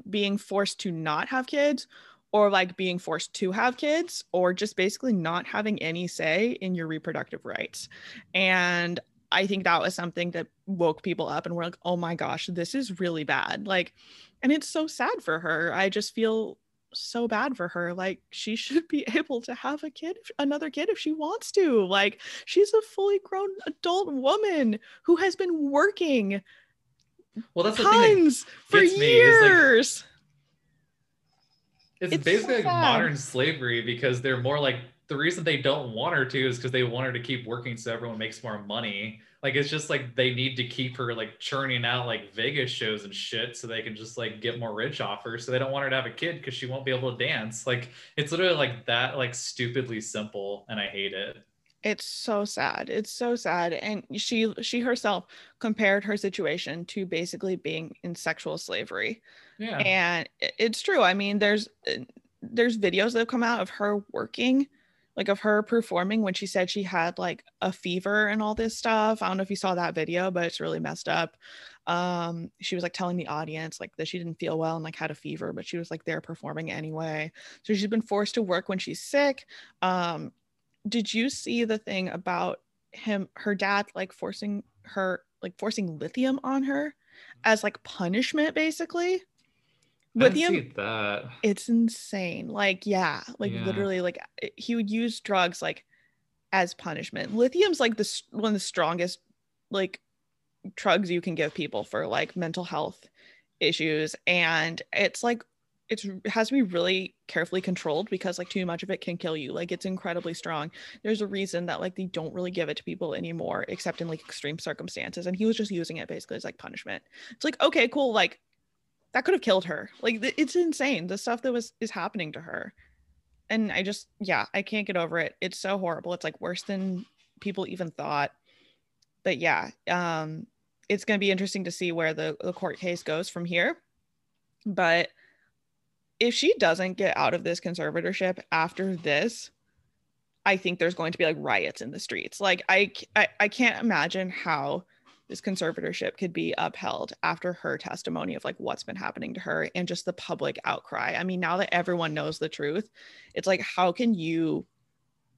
being forced to not have kids or like being forced to have kids or just basically not having any say in your reproductive rights. And I think that was something that woke people up and we're like, oh my gosh, this is really bad. Like, and it's so sad for her. I just feel so bad for her. Like, she *laughs* should be able to have a kid, another kid, if she wants to. Like, she's a fully grown adult woman who has been working well, that's tons for years. Like, it's, it's basically so like modern slavery because they're more like the reason they don't want her to is because they want her to keep working so everyone makes more money. Like it's just like they need to keep her like churning out like Vegas shows and shit so they can just like get more rich off her. So they don't want her to have a kid because she won't be able to dance. Like it's literally like that, like stupidly simple, and I hate it. It's so sad. It's so sad. And she she herself compared her situation to basically being in sexual slavery. Yeah. And it's true. I mean, there's uh, there's videos that have come out of her working, like of her performing when she said she had like a fever and all this stuff. I don't know if you saw that video, but it's really messed up. Um, she was like telling the audience like that she didn't feel well and like had a fever, but she was like there performing anyway. So she's been forced to work when she's sick. Um, did you see the thing about him her dad like forcing her like forcing lithium on her as like punishment basically? Lithium that. It's insane. Like yeah like yeah. literally like he would use drugs like as punishment. Lithium's like the one of the strongest like drugs you can give people for like mental health issues. And it's like it's it has to be really carefully controlled because like too much of it can kill you. Like it's incredibly strong. There's a reason that like they don't really give it to people anymore except in like extreme circumstances. And he was just using it basically as like punishment. It's like okay cool like that could have killed her. Like it's insane the stuff that was is happening to her. And i just yeah i can't get over it. It's so horrible. It's like worse than people even thought. But yeah um it's going to be interesting to see where the, the court case goes from here. But if she doesn't get out of this conservatorship after this, I think there's going to be like riots in the streets. Like I, I, I can't imagine how this conservatorship could be upheld after her testimony of like what's been happening to her and just the public outcry. I mean, now that everyone knows the truth, it's like how can you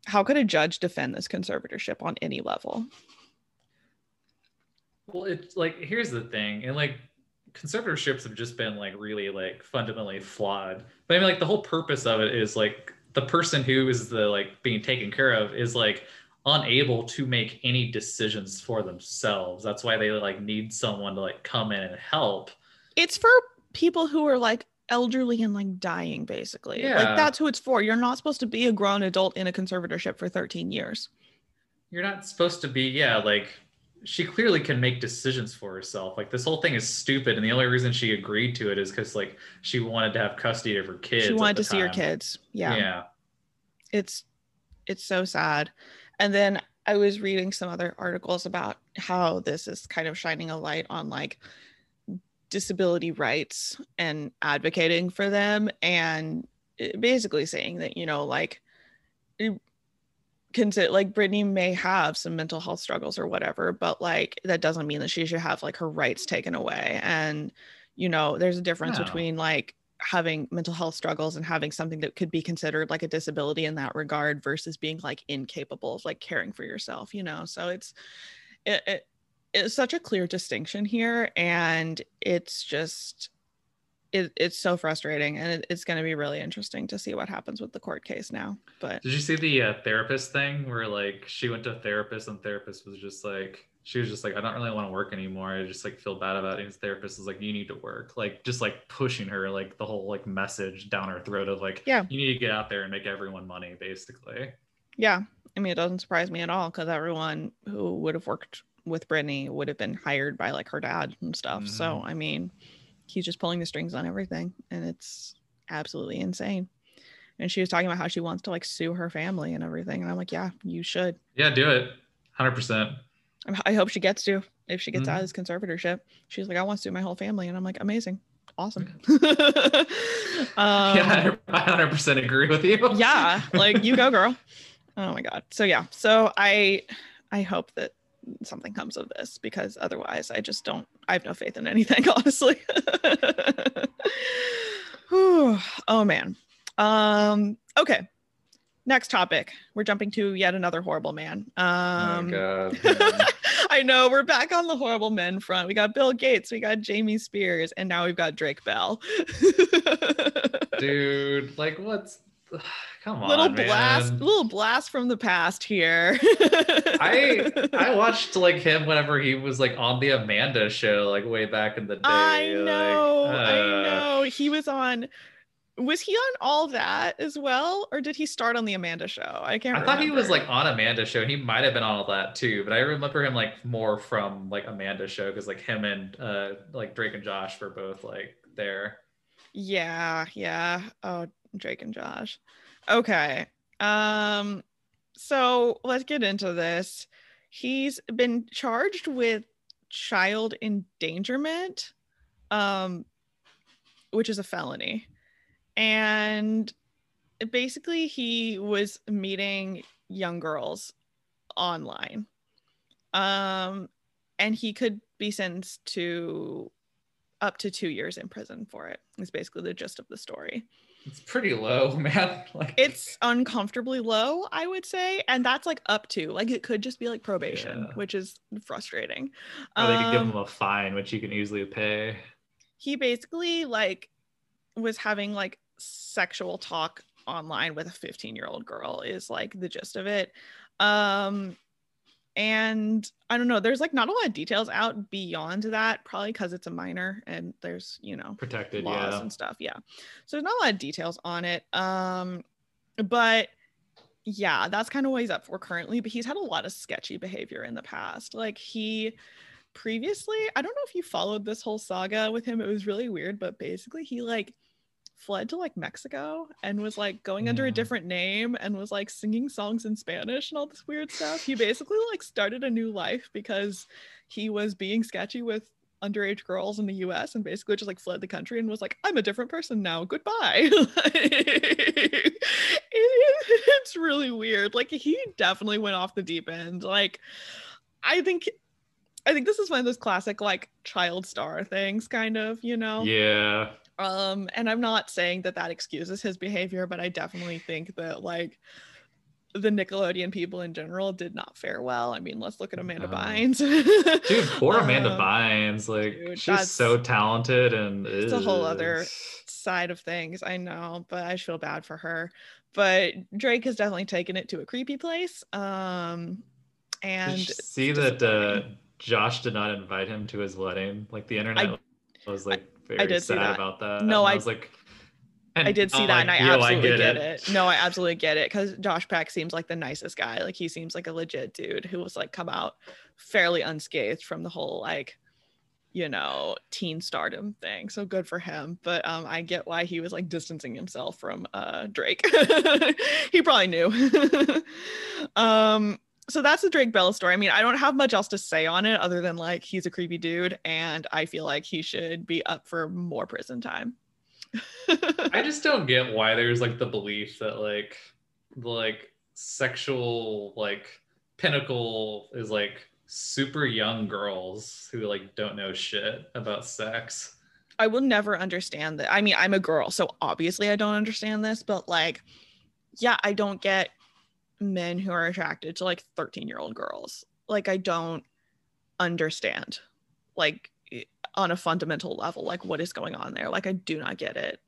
how could a judge defend this conservatorship on any level? Well, it's like here's the thing, and like conservatorships have just been like really like fundamentally flawed. But I mean like the whole purpose of it is like the person who is the like being taken care of is like unable to make any decisions for themselves. That's why they like need someone to like come in and help. It's for people who are like elderly and like dying basically. Yeah. Like that's who it's for. You're not supposed to be a grown adult in a conservatorship for 13 years. You're not supposed to be yeah, like she clearly can make decisions for herself. Like this whole thing is stupid, and the only reason she agreed to it is because like she wanted to have custody of her kids. She wanted to time. see her kids. Yeah. Yeah. It's it's so sad. And then I was reading some other articles about how this is kind of shining a light on like disability rights and advocating for them and eh, basically saying that you know like consider like Britney may have some mental health struggles or whatever, but like that doesn't mean that she should have like her rights taken away. And you know, there's a difference no. between like having mental health struggles and having something that could be considered like a disability in that regard versus being like incapable of like caring for yourself, you know. So it's it, it it's such a clear distinction here and it's just it, it's so frustrating and it, it's going to be really interesting to see what happens with the court case now but did you see the uh, therapist thing where like she went to a therapist and therapist was just like she was just like i don't really want to work anymore. I just like feel bad about it. And his therapist is like you need to work. Like just like pushing her like the whole like message down her throat of like yeah. You need to get out there and make everyone money basically. Yeah. I mean it doesn't surprise me at all because everyone who would have worked with britney would have been hired by like her dad and stuff. Mm-hmm. So I mean, he's just pulling the strings on everything and it's absolutely insane. And she was talking about how she wants to like sue her family and everything and i'm like yeah you should. Yeah do it. 100% i hope she gets to if she gets mm-hmm. out of this conservatorship. She's like i want to sue my whole family and i'm like amazing. Awesome. *laughs* Um, yeah i 100% agree with you. Yeah like you go *laughs* girl. Oh my god. So yeah. So i i hope that something comes of this because otherwise I just don't I have no faith in anything *laughs* honestly. *sighs* oh man. Um okay. Next topic. We're jumping to yet another horrible man. Um oh God, *laughs* I know we're back on the horrible men front. We got Bill Gates, we got Jamie Spears, and now we've got Drake Bell. *laughs* Dude, like what's *sighs* Come on, little blast, little blast from the past here. *laughs* I I watched like him whenever he was like on the Amanda show, like way back in the day. I know, like, uh... I know. He was on. Was he on all that as well, or did he start on the Amanda show? I can't. Remember. I remember. thought he was like on Amanda show. He might have been on all that too, but I remember him like more from like Amanda show because like him and uh like Drake and Josh were both like there. Yeah, yeah. Oh, Drake and Josh. Okay. Um so let's get into this. He's been charged with child endangerment, um, which is a felony. And basically, he was meeting young girls online. Um, and he could be sentenced to up to two years in prison for it, is basically the gist of the story. It's pretty low, *laughs* man. Like It's uncomfortably low, I would say. And that's like up to, like, it could just be like probation, Yeah. which is frustrating. or they could give Um, him a fine, which you can easily pay. he basically like was having like sexual talk online with a 15 year old girl is like the gist of it um and i don't know there's like not a lot of details out beyond that probably because it's a minor and there's you know Protected, laws yeah. and stuff yeah so there's not a lot of details on it um but yeah that's kind of what he's up for currently but he's had a lot of sketchy behavior in the past like he previously i don't know if you followed this whole saga with him it was really weird but basically he like fled to like mexico and was like going under a different name and was like singing songs in spanish and all this weird stuff he basically like started a new life because he was being sketchy with underage girls in the US and basically just like fled the country and was like, I'm a different person now. Goodbye. It- *laughs* it's really weird. Like he definitely went off the deep end. Like I think I think this is one of those classic like child star things kind of, you know. Yeah. Um and I'm not saying that that excuses his behavior, but I definitely think that like the Nickelodeon people in general did not fare well. I mean, let's look at Amanda No. Bynes. Dude, poor Amanda *laughs* Um, Bynes. Like dude, she's so talented and It's a whole other- side of things. I know, but I feel bad for her. But Drake has definitely taken it to a creepy place. Um and see that uh. Josh did not invite him to his wedding? Like the internet was like very did see that. about that. No, And I- was like, I did see that and I like, yo, absolutely get, it. No, I absolutely get it because Josh Peck seems like the nicest guy. Like he seems like a legit dude who was like come out fairly unscathed from the whole like, you know, teen stardom thing. So good for him. But um I get why he was like distancing himself from uh Drake. *laughs* he probably knew. *laughs* um so that's the Drake Bell story. I mean, I don't have much else to say on it other than like he's a creepy dude and I feel like he should be up for more prison time. I *laughs* just don't get why there's like the belief that like the like sexual like pinnacle is like super young girls who like don't know shit about sex. I will never understand that. I mean, I'm a girl, so obviously I don't understand this, but like, yeah, I don't get men who are attracted to like 13 year old girls. Like, I don't understand, like, on a fundamental level, like, what is going on there. Like, I do not get it.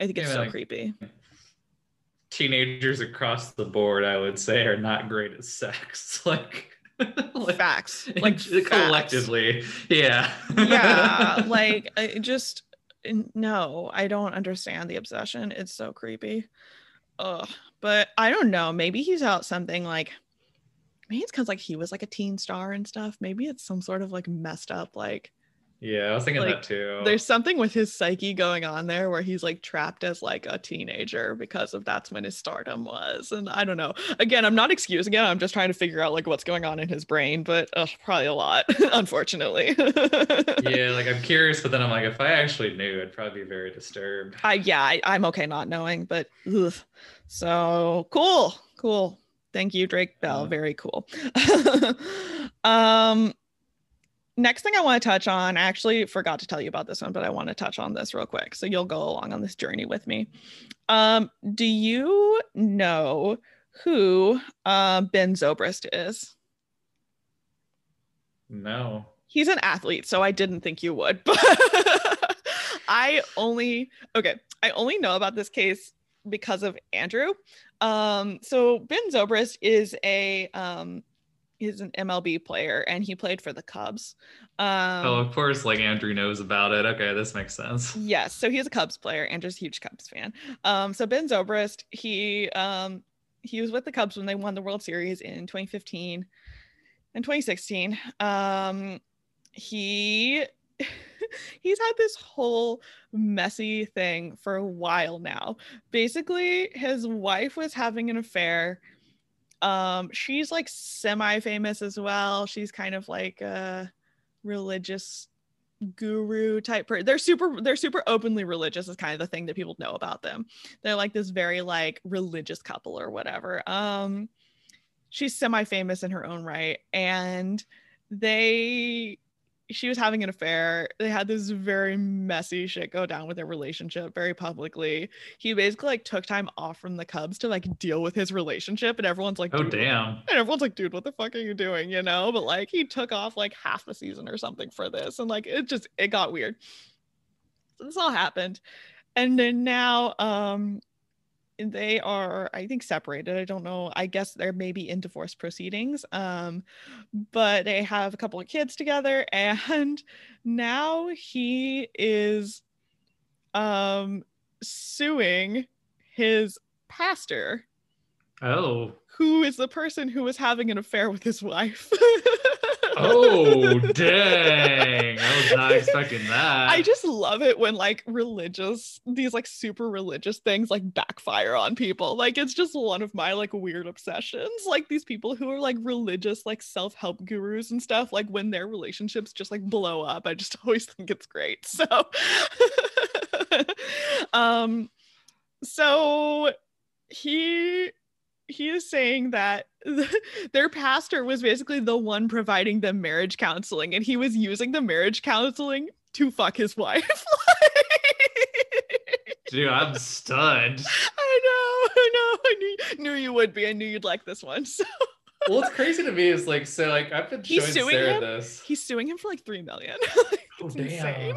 I think it's Yeah, so like- creepy. Teenagers across the board, I would say, are not great at sex. *laughs* Like, like Facts. *laughs* Like, facts. collectively, yeah, yeah *laughs* like I just no i don't understand the obsession it's so creepy Ugh. But i don't know maybe he's out something like maybe it's because like he was like a teen star and stuff maybe it's some sort of like messed up like yeah. I was thinking Like, that too. there's something with his psyche going on there where he's like trapped as like a teenager because of that's when his stardom was and i don't know again i'm not excusing it i'm just trying to figure out like what's going on in his brain but ugh, probably a lot *laughs* unfortunately *laughs* yeah, like I'm curious, but then I'm like, if I actually knew, I'd probably be very disturbed. I yeah, I, I'm okay not knowing, but ugh. so cool, cool. Thank you, Drake Bell. Yeah. Very cool. *laughs* um, next thing I want to touch on, I actually forgot to tell you about this one, but I want to touch on this real quick, so you'll go along on this journey with me. Um, do you know who uh, Ben Zobrist is? No. he's an athlete, so I didn't think you would. *laughs* But I only okay, I only know about this case because of Andrew. Um, so Ben Zobrist is a um is an MLB player and he played for the Cubs. Um oh, of course, like Andrew knows about it. Okay, this makes sense. *laughs* Yes, so he's a Cubs player. Andrew's a huge Cubs fan. Um, so Ben Zobrist, he um he was with the Cubs when they won the World Series in 2015 and 2016. Um, he *laughs* he's had this whole messy thing for a while now. Basically, his wife was having an affair Um, she's like semi-famous as well. She's kind of like a religious guru type person. They're super they're super openly religious is kind of the thing that people know about them. They're like this very like religious couple or whatever. Um she's semi-famous in her own right and they she was having an affair. They had this very messy shit go down with their relationship very publicly. He basically like took time off from the Cubs to like deal with his relationship, and everyone's like, Oh damn. and everyone's like, dude, what the fuck are you doing? You know, but like he took off like half the season or something for this. And like it just it got weird. So this all happened. And then now um they are I think separated. I don't know. I guess they're maybe in divorce proceedings. Um, but they have a couple of kids together *laughs* and now he is um suing his pastor Oh. who is the person who was having an affair with his wife. *laughs* Oh dang. I was not expecting that. I just love it when like religious, these like super religious things like backfire on people. Like it's just one of my like weird obsessions. Like these people who are like religious, like self help gurus and stuff, like when their relationships just like blow up, I just *laughs* always think it's great. So, *laughs* um, so he he is saying that *laughs* their pastor was basically the one providing them marriage counseling and he was using the marriage counseling to fuck his wife *laughs* Dude, I'm stunned. i know i know i knew, knew you would be i knew you'd like this one so Well, what's crazy to me is like so like I've been He's showing suing Sarah him? this. he's suing him for like three million *laughs* Oh it's damn. insane.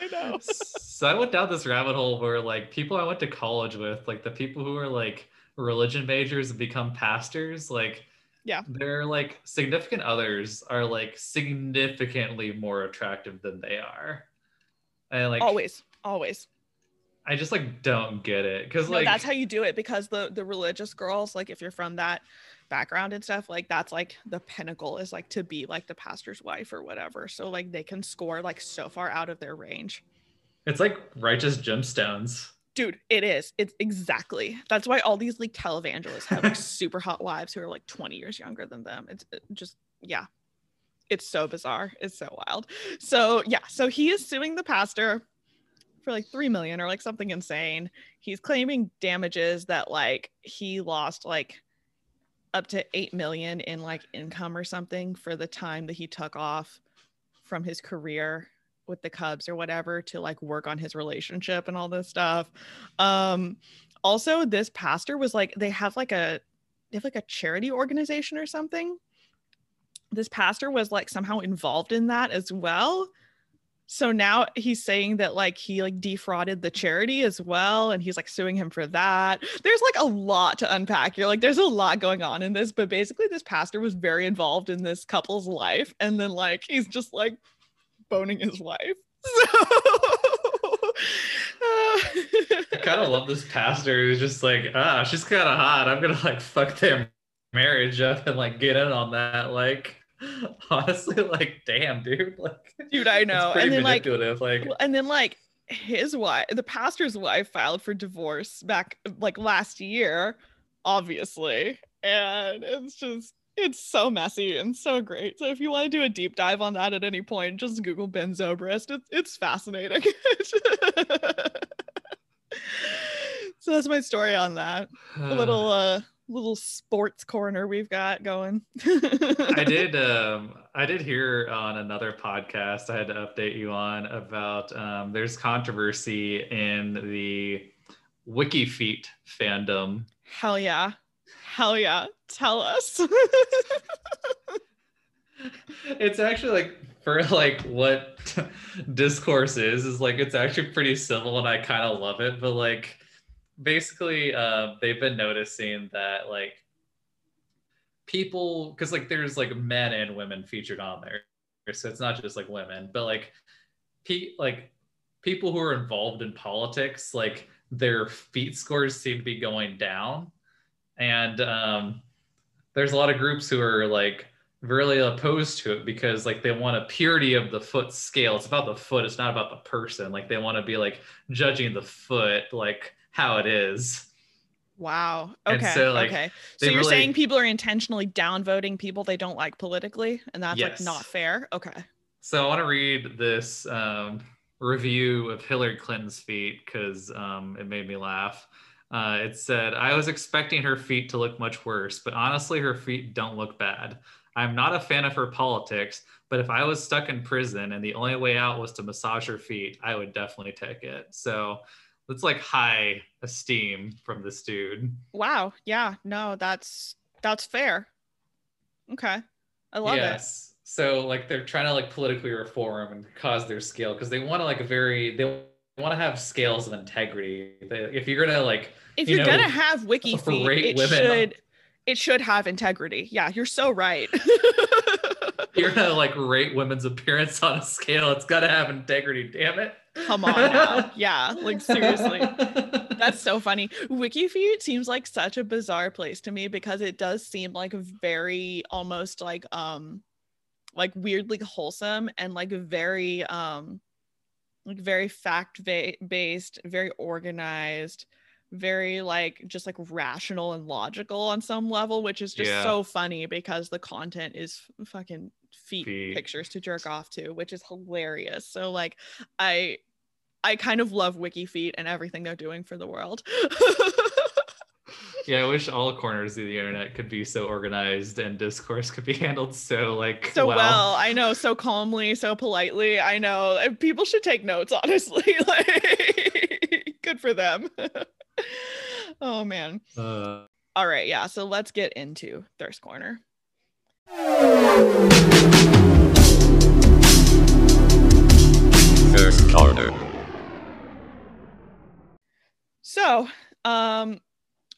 i know so I went down this rabbit hole where like people I went to college with, like the people who are like religion majors and become pastors, like Yeah. their like significant others are like significantly more attractive than they are. And like always always I just like don't get it. Cause no, like that's how you do it because the the religious girls like if you're from that background and stuff like that's like the pinnacle is like to be like the pastor's wife or whatever so like they can score like so far out of their range it's like righteous gemstones. Dude it is. It's exactly. That's why all these like televangelists have like *laughs* super hot wives who are like 20 years younger than them. It's it just yeah. It's so bizarre. It's so wild. So yeah. So he is suing the pastor for like 3 million or like something insane. He's claiming damages that like he lost like up to 8 million in like income or something for the time that he took off from his career with the Cubs or whatever to like work on his relationship and all this stuff. Um also this pastor was like they have like a they have like a charity organization or something. This pastor was like somehow involved in that as well. So now he's saying that like he like defrauded the charity as well and he's like suing him for that. There's like a lot to unpack. You're like there's a lot going on in this, but basically this pastor was very involved in this couple's life and then like he's just like boning his wife. So, *laughs* I kind of love this pastor who's just like, ah, she's kind of hot. I'm gonna like fuck their marriage up and like get in on that. Like, *laughs* honestly, like, damn, dude, *laughs* like, dude, I know. And then like like, and then like his wife the pastor's wife filed for divorce back like last year obviously and it's just it's so messy and so great so if you want to do a deep dive on that at any point just google ben zobrist it's, it's fascinating *laughs* so that's my story on that a *sighs* little uh little sports corner we've got going I *laughs* did. Um, I did hear on another podcast. I had to update you on about. Um, there's controversy in the WikiFeet fandom. hell yeah hell yeah. Tell us. *laughs* It's actually like for like what *laughs* discourse is is like it's actually pretty civil and I kind of love it. But like basically, uh, they've been noticing that like people because like there's like men and women featured on there. So it's not just like women but like pe- like people who are involved in politics like their feet scores seem to be going down and um there's a lot of groups who are like really opposed to it because like they want a purity of the foot scale it's about the foot it's not about the person like they want to be like judging the foot like how it is Wow. And Okay. so, like, okay. So you're really- saying people are intentionally downvoting people they don't like politically, and that's Yes. like not fair. Okay. So I want to read this um, review of Hillary Clinton's feet because um, it made me laugh. Uh, it said, I was expecting her feet to look much worse, but honestly, her feet don't look bad. I'm not a fan of her politics, but if I was stuck in prison and the only way out was to massage her feet, I would definitely take it. So it's like high esteem from this dude. Wow. Yeah. No, that's that's fair. Okay. I love it. yes. So like they're trying to like politically reform and cause their scale because they want to like a very they want to have scales of integrity. If you're gonna like If you you're know, gonna have wiki berate it women. should it should have integrity. Yeah, you're so right. *laughs* you're gonna like rate women's appearance on a scale, it's gotta have integrity. Damn it! Come on now. *laughs* Yeah, like seriously. That's so funny. WikiFeet seems like such a bizarre place to me because it does seem like very almost like um like weirdly wholesome and like very um like very fact based, very organized, very like just like rational and logical on some level, which is just Yeah. so funny because the content is fucking feet, Feet. pictures to jerk off to, which is hilarious. So like I I kind of love Wiki Feet and everything they're doing for the world. *laughs* Yeah, I wish all corners of the internet could be so organized and discourse could be *laughs* handled so like so well. I know, so calmly, so politely. I know people should take notes, *laughs* honestly. like, good for them. *laughs* oh man. Uh, All right, yeah. So let's get into Thirst Corner. First corner. So, um,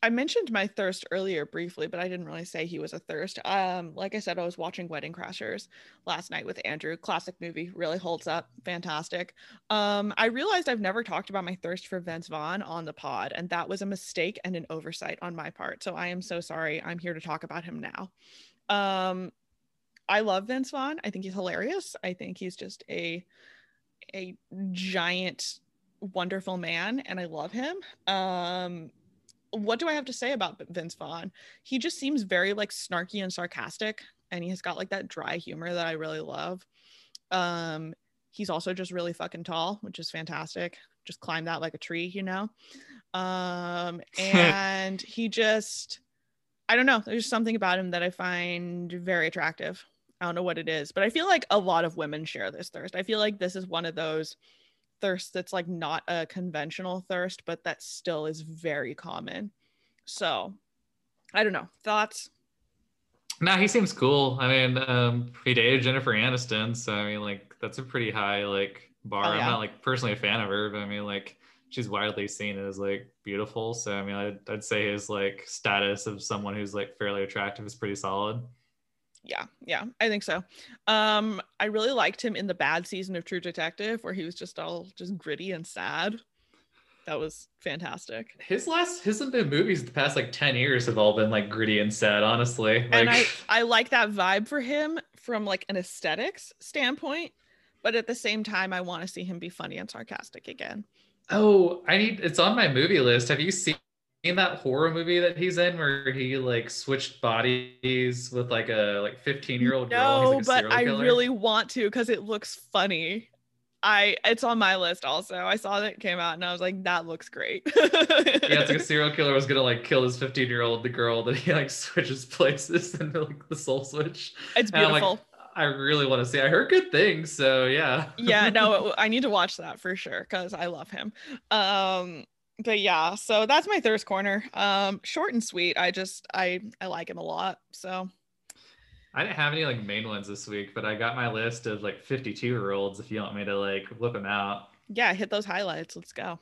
I mentioned my thirst earlier briefly, but I didn't really say he was a thirst. Um, like I said, I was watching Wedding Crashers last night with Andrew. Classic movie, really holds up, fantastic. Um, I realized I've never talked about my thirst for Vince Vaughn on the pod, and that was a mistake and an oversight on my part. So I am so sorry. I'm here to talk about him now. Um, I love Vince Vaughn. I think he's hilarious. I think he's just a a giant wonderful man and I love him. Um what do I have to say about Vince Vaughn? He just seems very like snarky and sarcastic and he's got like that dry humor that I really love. Um he's also just really fucking tall, which is fantastic. Just climbed that like a tree, you know. Um *laughs* and he just I don't know, there's something about him that I find very attractive. I don't know what it is, but I feel like a lot of women share this thirst. I feel like this is one of those thirsts that's like not a conventional thirst, but that still is very common. So I don't know. Thoughts? nah, he seems cool. I mean, um, he dated Jennifer Aniston, so I mean, like that's a pretty high like bar. Oh, yeah. I'm not like personally a fan of her, but I mean, like she's widely seen as like beautiful. So I mean, I'd, I'd say his like status of someone who's like fairly attractive is pretty solid. Yeah, yeah, I think so. Um, I really liked him in the bad season of True Detective where he was just all just gritty and sad. That was fantastic. His last his movies the past like 10 years have all been like gritty and sad, honestly. Like and I I like that vibe for him from like an aesthetics standpoint, but at the same time I want to see him be funny and sarcastic again. oh, I need it's on my movie list. Have you seen that horror movie that he's in where he like switched bodies with like a like 15 year old girl? No, like, but I really want to because it looks funny. I it's on my list also. I saw that it came out and I was like, that looks great. yeah, it's like a *laughs* serial killer was gonna like kill his 15 year old the girl that he like *laughs* switches places and like the soul switch. it's And I'm like, beautiful. I really want to see. I heard good things, so yeah. yeah, no, *laughs* I need to watch that for sure because I love him. Um, but yeah, so that's my thirst corner. Um, short and sweet. I just I I like him a lot. So I didn't have any like main ones this week, but I got my list of like 52 year olds if you want me to like whip them out. yeah, hit those highlights. Let's go.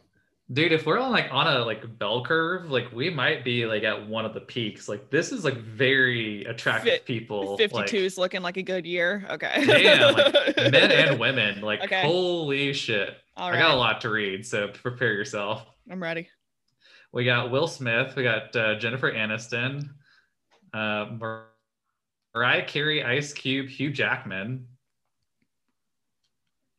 Dude, if we're on like on a like bell curve, like we might be like at one of the peaks. Like this is like very attractive Fi- people. 52 like, is looking like a good year. Okay. Damn, like *laughs* men and women. Like Okay. holy shit. All I got a lot to read, so prepare yourself. I'm ready. We got Will Smith. We got uh, Jennifer Aniston, uh, Mar- Mariah Carey, Ice Cube, Hugh Jackman,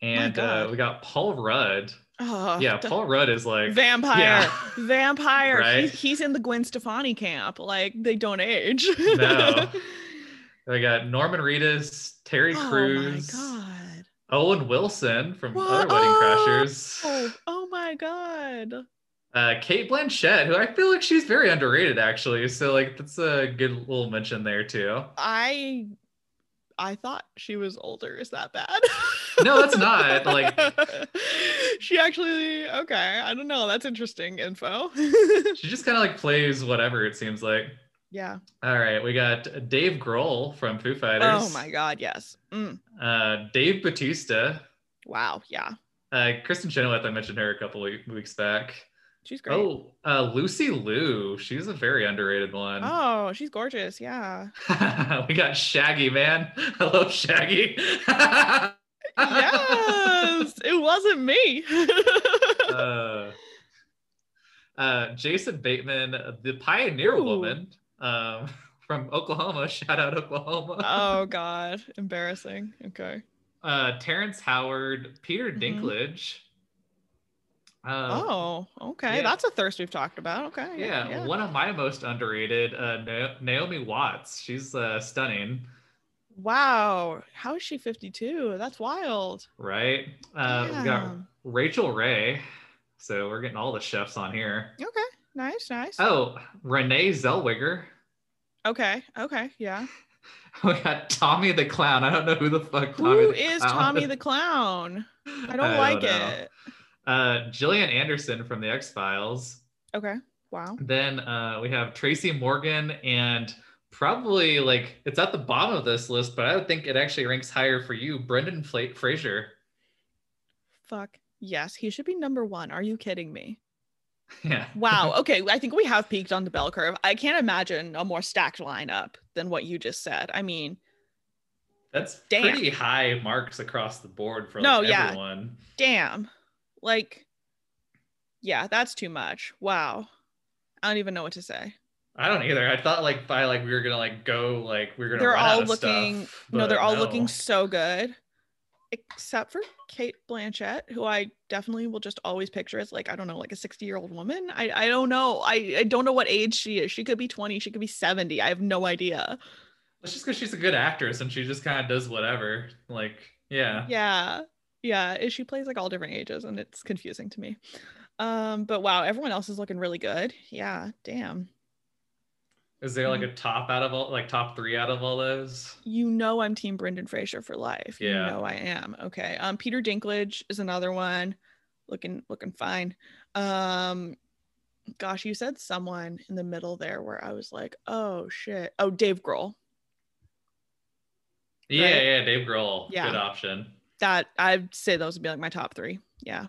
and uh, we got Paul Rudd. Oh, yeah, Paul Rudd is like vampire, Yeah. *laughs* vampire. Right? He's, he's in the Gwen Stefani camp. Like they don't age. No. *laughs* I got Norman Reedus, Terry oh Crews, my god. Owen Wilson from What? other Wedding Oh. Crashers, Oh, oh my god. uh, Cate Blanchett, who I feel like she's very underrated actually. So like that's a good little mention there too. I I thought she was older. Is that bad? *laughs* No, that's not, like- *laughs* she actually okay. I don't know. That's interesting info. *laughs* She just kind of like plays whatever it seems like. yeah. All right, we got Dave Grohl from Foo Fighters. Oh my god. Yes. Mm. Uh, Dave Bautista, Wow. Yeah. uh, Kristin Chenoweth. I mentioned her a couple week, weeks back. She's great. Oh, uh, Lucy Liu. She's a very underrated one. Oh, she's gorgeous. Yeah. *laughs* we got Shaggy, man. I love Shaggy. Yes. it wasn't me. *laughs* uh, uh, Jason Bateman, the Pioneer Ooh. Woman um, *laughs* from Oklahoma. Shout out Oklahoma. oh *laughs* god. Embarrassing. Okay. Uh, Terrence Howard, Peter Mhm. Dinklage. Uh, oh, okay. yeah. That's a thirst we've talked about. Okay. yeah, one of my most underrated, uh, Na- Naomi Watts. She's uh, stunning, Wow. How is she 52? That's wild. right? Uh, we got Rachael Ray. So we're getting all the chefs on here. Okay. Nice, nice. Oh, Renee Zellweger. Okay. Okay. Yeah. *laughs* We got Tommy the Clown. I don't know who the fuck Tommy Who the is Clown Tommy the Clown? I *laughs* don't like know. it. Uh, Gillian Anderson from the X Files. Okay. Wow. Then uh, we have Tracy Morgan and probably like it's at the bottom of this list, but I would think it actually ranks higher for you, Brendan Fla- Fraser. Fuck. Yes, he should be number one. Are you kidding me? *laughs* Yeah. Wow. *laughs* Okay. I think we have peaked on the bell curve. I can't imagine a more stacked lineup than what you just said. I mean, That's Damn. pretty high marks across the board for like No, yeah. everyone. damn. Like, yeah, that's too much. Wow. I don't even know what to say. I don't either. I thought like by like we were gonna like go like we are gonna They're all looking- stuff, no, they're all no. looking so good, except for Cate Blanchett, who I definitely will just always picture as like I don't know, like a sixty-year-old woman. I I don't know. I I don't know what age she is. She could be twenty. She could be seventy. I have no idea. It's just because she's a good actress and she just kind of does whatever. Like, yeah. Yeah, yeah. She plays like all different ages, and it's confusing to me. Um, but wow, everyone else is looking really good. Yeah, damn. Is there like Mm. a top out of all like top three out of all those? You know I'm Team Brendan Fraser for life. Yeah. You know I am. Okay. Um, Peter Dinklage is another one, looking looking fine. Um, gosh, you said someone in the middle there where I was like, oh shit. Oh, Dave Grohl. Yeah, Right? yeah, Dave Grohl. Yeah. Good option. That I'd say those would be like my top three. Yeah.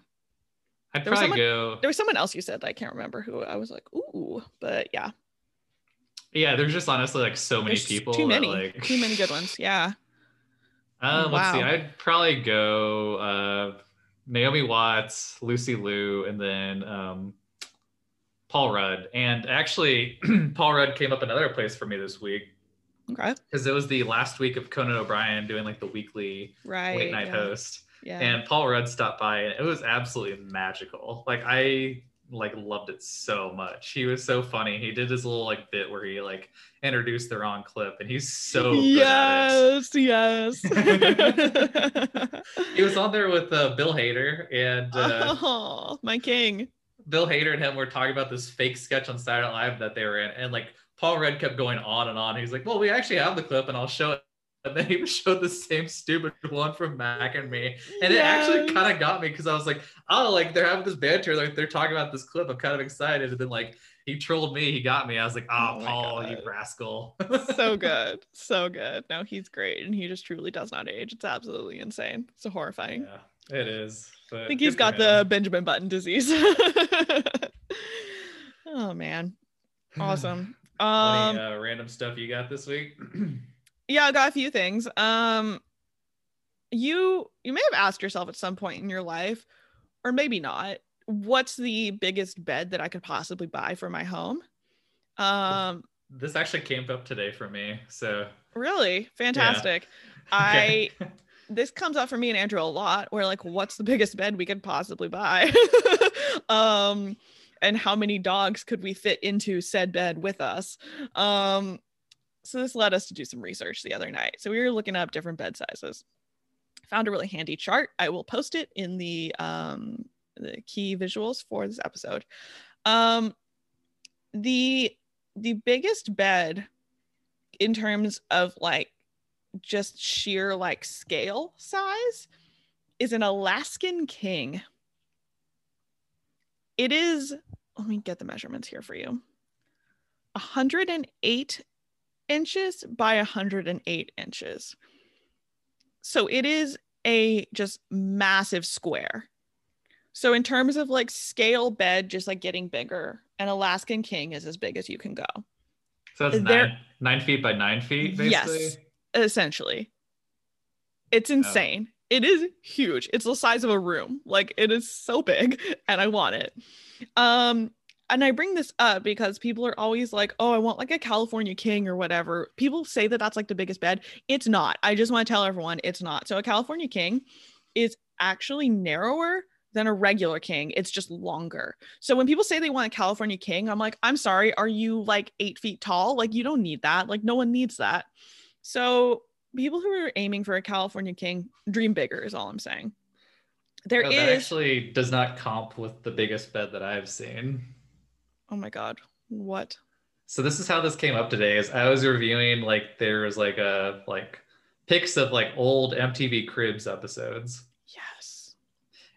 I'd There probably someone- go. There was someone else you said that I can't remember who. I was like, ooh, but yeah. Yeah, there's just honestly like so many There's people. too that, many, like... too many good ones. Yeah. Um, *laughs* Let's see. I'd probably go uh, Naomi Watts, Lucy Liu, and then um, Paul Rudd. And actually, *clears throat* Paul Rudd came up another place for me this week Okay. because it was the last week of Conan O'Brien doing like the weekly Right. late night yeah. host. Yeah. and Paul Rudd stopped by and it was absolutely magical. Like I like loved it so much. He was so funny. He did his little like bit where he like introduced the wrong clip and he's so good at it. yes, yes. *laughs* He was on there with uh, Bill Hader and uh, oh, my king. Bill Hader and him were talking about this fake sketch on Saturday Night Live that they were in and like Paul Rudd kept going on and on. He's like, "Well, we actually have the clip and I'll show it." And then he showed the same stupid one from Mac and me. And it actually kind of got me because I was like, oh, like they're having this banter, like they're talking about this clip. I'm kind of excited. And then like he trolled me, he got me. I was like, oh, Oh Paul, you rascal. so *laughs* good, so good. No, he's great, and he just truly does not age. It's absolutely insane. It's horrifying. yeah, it is. I think he's got the. Benjamin Button disease. *laughs* oh man, *laughs* awesome. Um, Any uh, random stuff you got this week? *clears throat* yeah i got a few things um you you may have asked yourself at some point in your life or maybe not what's the biggest bed that i could possibly buy for my home um this actually came up today for me. So really fantastic *laughs* Okay. i this comes up for me and Andrew a lot. Where like, what's the biggest bed we could possibly buy? *laughs* um, and how many dogs could we fit into said bed with us? Um, so this led us to do some research the other night. So we were looking up different bed sizes. Found a really handy chart. I will post it in the um, the key visuals for this episode. Um, the the biggest bed in terms of like just sheer like scale size is an Alaskan king. It is, let me get the measurements here for you 108 inches by 108 inches. So it is a just massive square. So in terms of like scale bed, just like getting bigger, an Alaskan king is as big as you can go. So that's there, nine, nine feet by nine feet, basically? Yes, essentially. It's oh. insane. Oh. It is huge. It's the size of a room. Like it is so big *laughs* and I want it. Um and I bring this up because people are always like, "Oh, I want like a California king or whatever." People say that that's like the biggest bed. It's not. I just want to tell everyone it's not. So a California king is actually narrower than a regular king. It's just longer. So when people say they want a California king, I'm like, I'm sorry, are you like eight feet tall? Like, you don't need that. Like, no one needs that. So people who are aiming for a California king, dream bigger is all I'm saying. There no, is that actually does not comp with the biggest bed that I've seen. Oh my god. What? So this is how this came up today is I was reviewing like there was like a like pics of like old MTV Cribs episodes. Yes.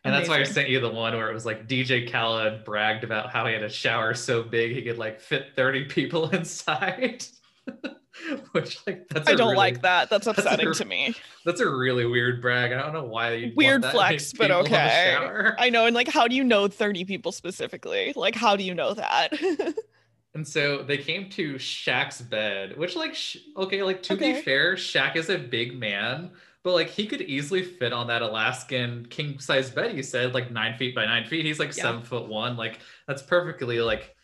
And Amazing. that's why I sent you the one where it was like DJ Khaled bragged about how he had a shower so big he could like fit 30 people *laughs* inside. *laughs* Which like that's I don't really, like that. That's upsetting *laughs* that's a, to me. That's a really weird brag. I don't know why weird flex, but okay. I know, and like how do you know 30 people specifically? Like how do you know that? *laughs* and so they came to Shaq's bed, which like okay, like to okay. be fair, Shaq is a big man but like he could easily fit on that Alaskan king size bed. You said like nine feet by nine feet. He's like yeah. seven foot one. Like that's perfectly like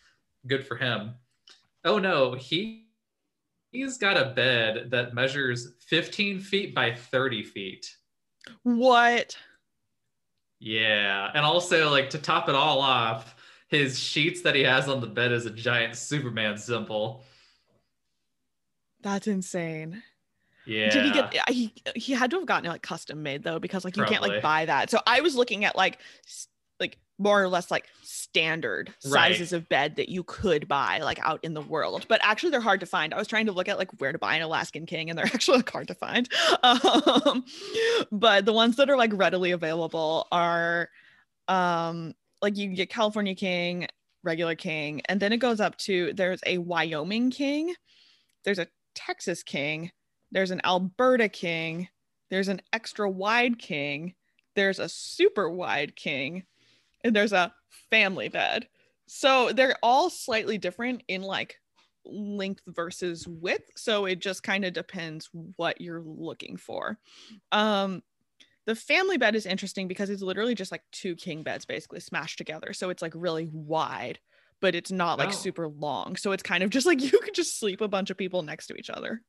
good for him. Oh no, he he's got a bed that measures 15 feet by 30 feet. What? Yeah. And also, like, to top it all off, his sheets that he has on the bed is a giant Superman symbol. That's insane. Yeah. Did he get he he had to have gotten it like custom made though because like you Probably. can't like buy that. So I was looking at like like more or less like standard right. sizes of bed that you could buy like out in the world. But actually they're hard to find. I was trying to look at like where to buy an alaskan king and they're *laughs* actually like hard to find. Um, but the ones that are like readily available are um like you can get california king regular king and then it goes up to there's a wyoming king there's a texas king there's an Alberta king, there's an extra wide king, there's a super wide king, and there's a family bed. So they're all slightly different in like length versus width. So it just kind of depends what you're looking for. Um, the family bed is interesting because it's literally just like two king beds basically smashed together. So it's like really wide but it's not like oh. super long. So it's kind of just like *laughs* you could just sleep a bunch of people next to each other.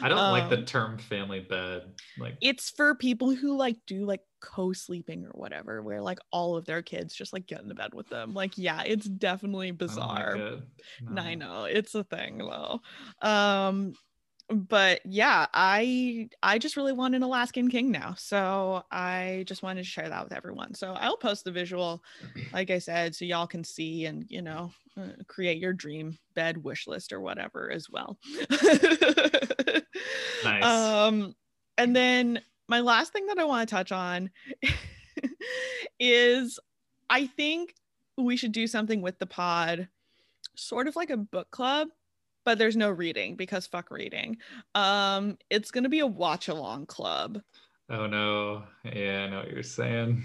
I don't um, like the um, term family bed. Like it's for people who like do like co-sleeping or whatever, where like all of their kids just like get in the bed with them. Like, yeah, it's definitely bizarre. I, like it. no. I know it's a thing though. Um, but yeah, I I just really want an Alaskan king now. So I just wanted to share that with everyone. So I'll post the visual, like I said, so y'all can see and you know uh, create your dream bed wish list or whatever as well. *laughs* nice. Um, and then my last thing that I want to touch on *laughs* is I think we should do something with the pod, sort of like a book club but there's no reading because fuck reading. Um, it's gonna be a watch along club. Oh no. Yeah, I know what you're saying.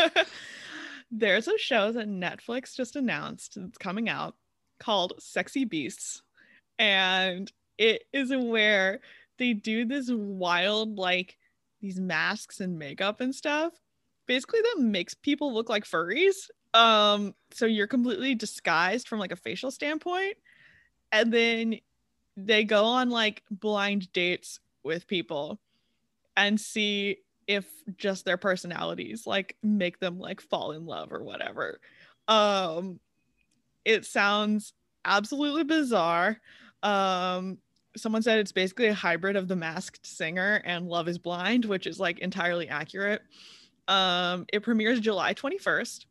*laughs* there's a show that Netflix just announced it's coming out called Sexy Beasts. And it is where they do this wild, like these masks and makeup and stuff. Basically, that makes people look like furries. Um, so you're completely disguised from like a facial standpoint and then they go on like blind dates with people and see if just their personalities like make them like fall in love or whatever. Um it sounds absolutely bizarre. Um someone said it's basically a hybrid of The Masked Singer and Love is Blind, which is like entirely accurate. Um it premieres July 21st.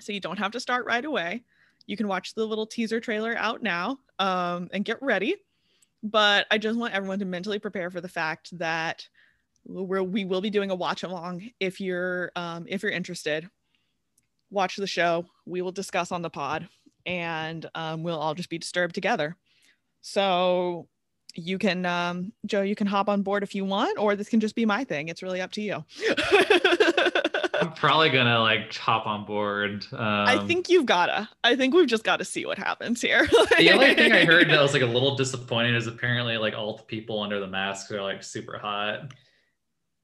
So you don't have to start right away. You can watch the little teaser trailer out now um, and get ready. But I just want everyone to mentally prepare for the fact that we're, we will be doing a watch along if you're um, if you're interested. Watch the show. We will discuss on the pod, and um, we'll all just be disturbed together. So you can um, Joe, you can hop on board if you want, or this can just be my thing. It's really up to you. *laughs* I'm probably gonna like hop on board. Um, I think you've gotta. I think we've just got to see what happens here. the only thing I heard that was *laughs* like a little disappointing is apparently like all the people under the masks are like super hot.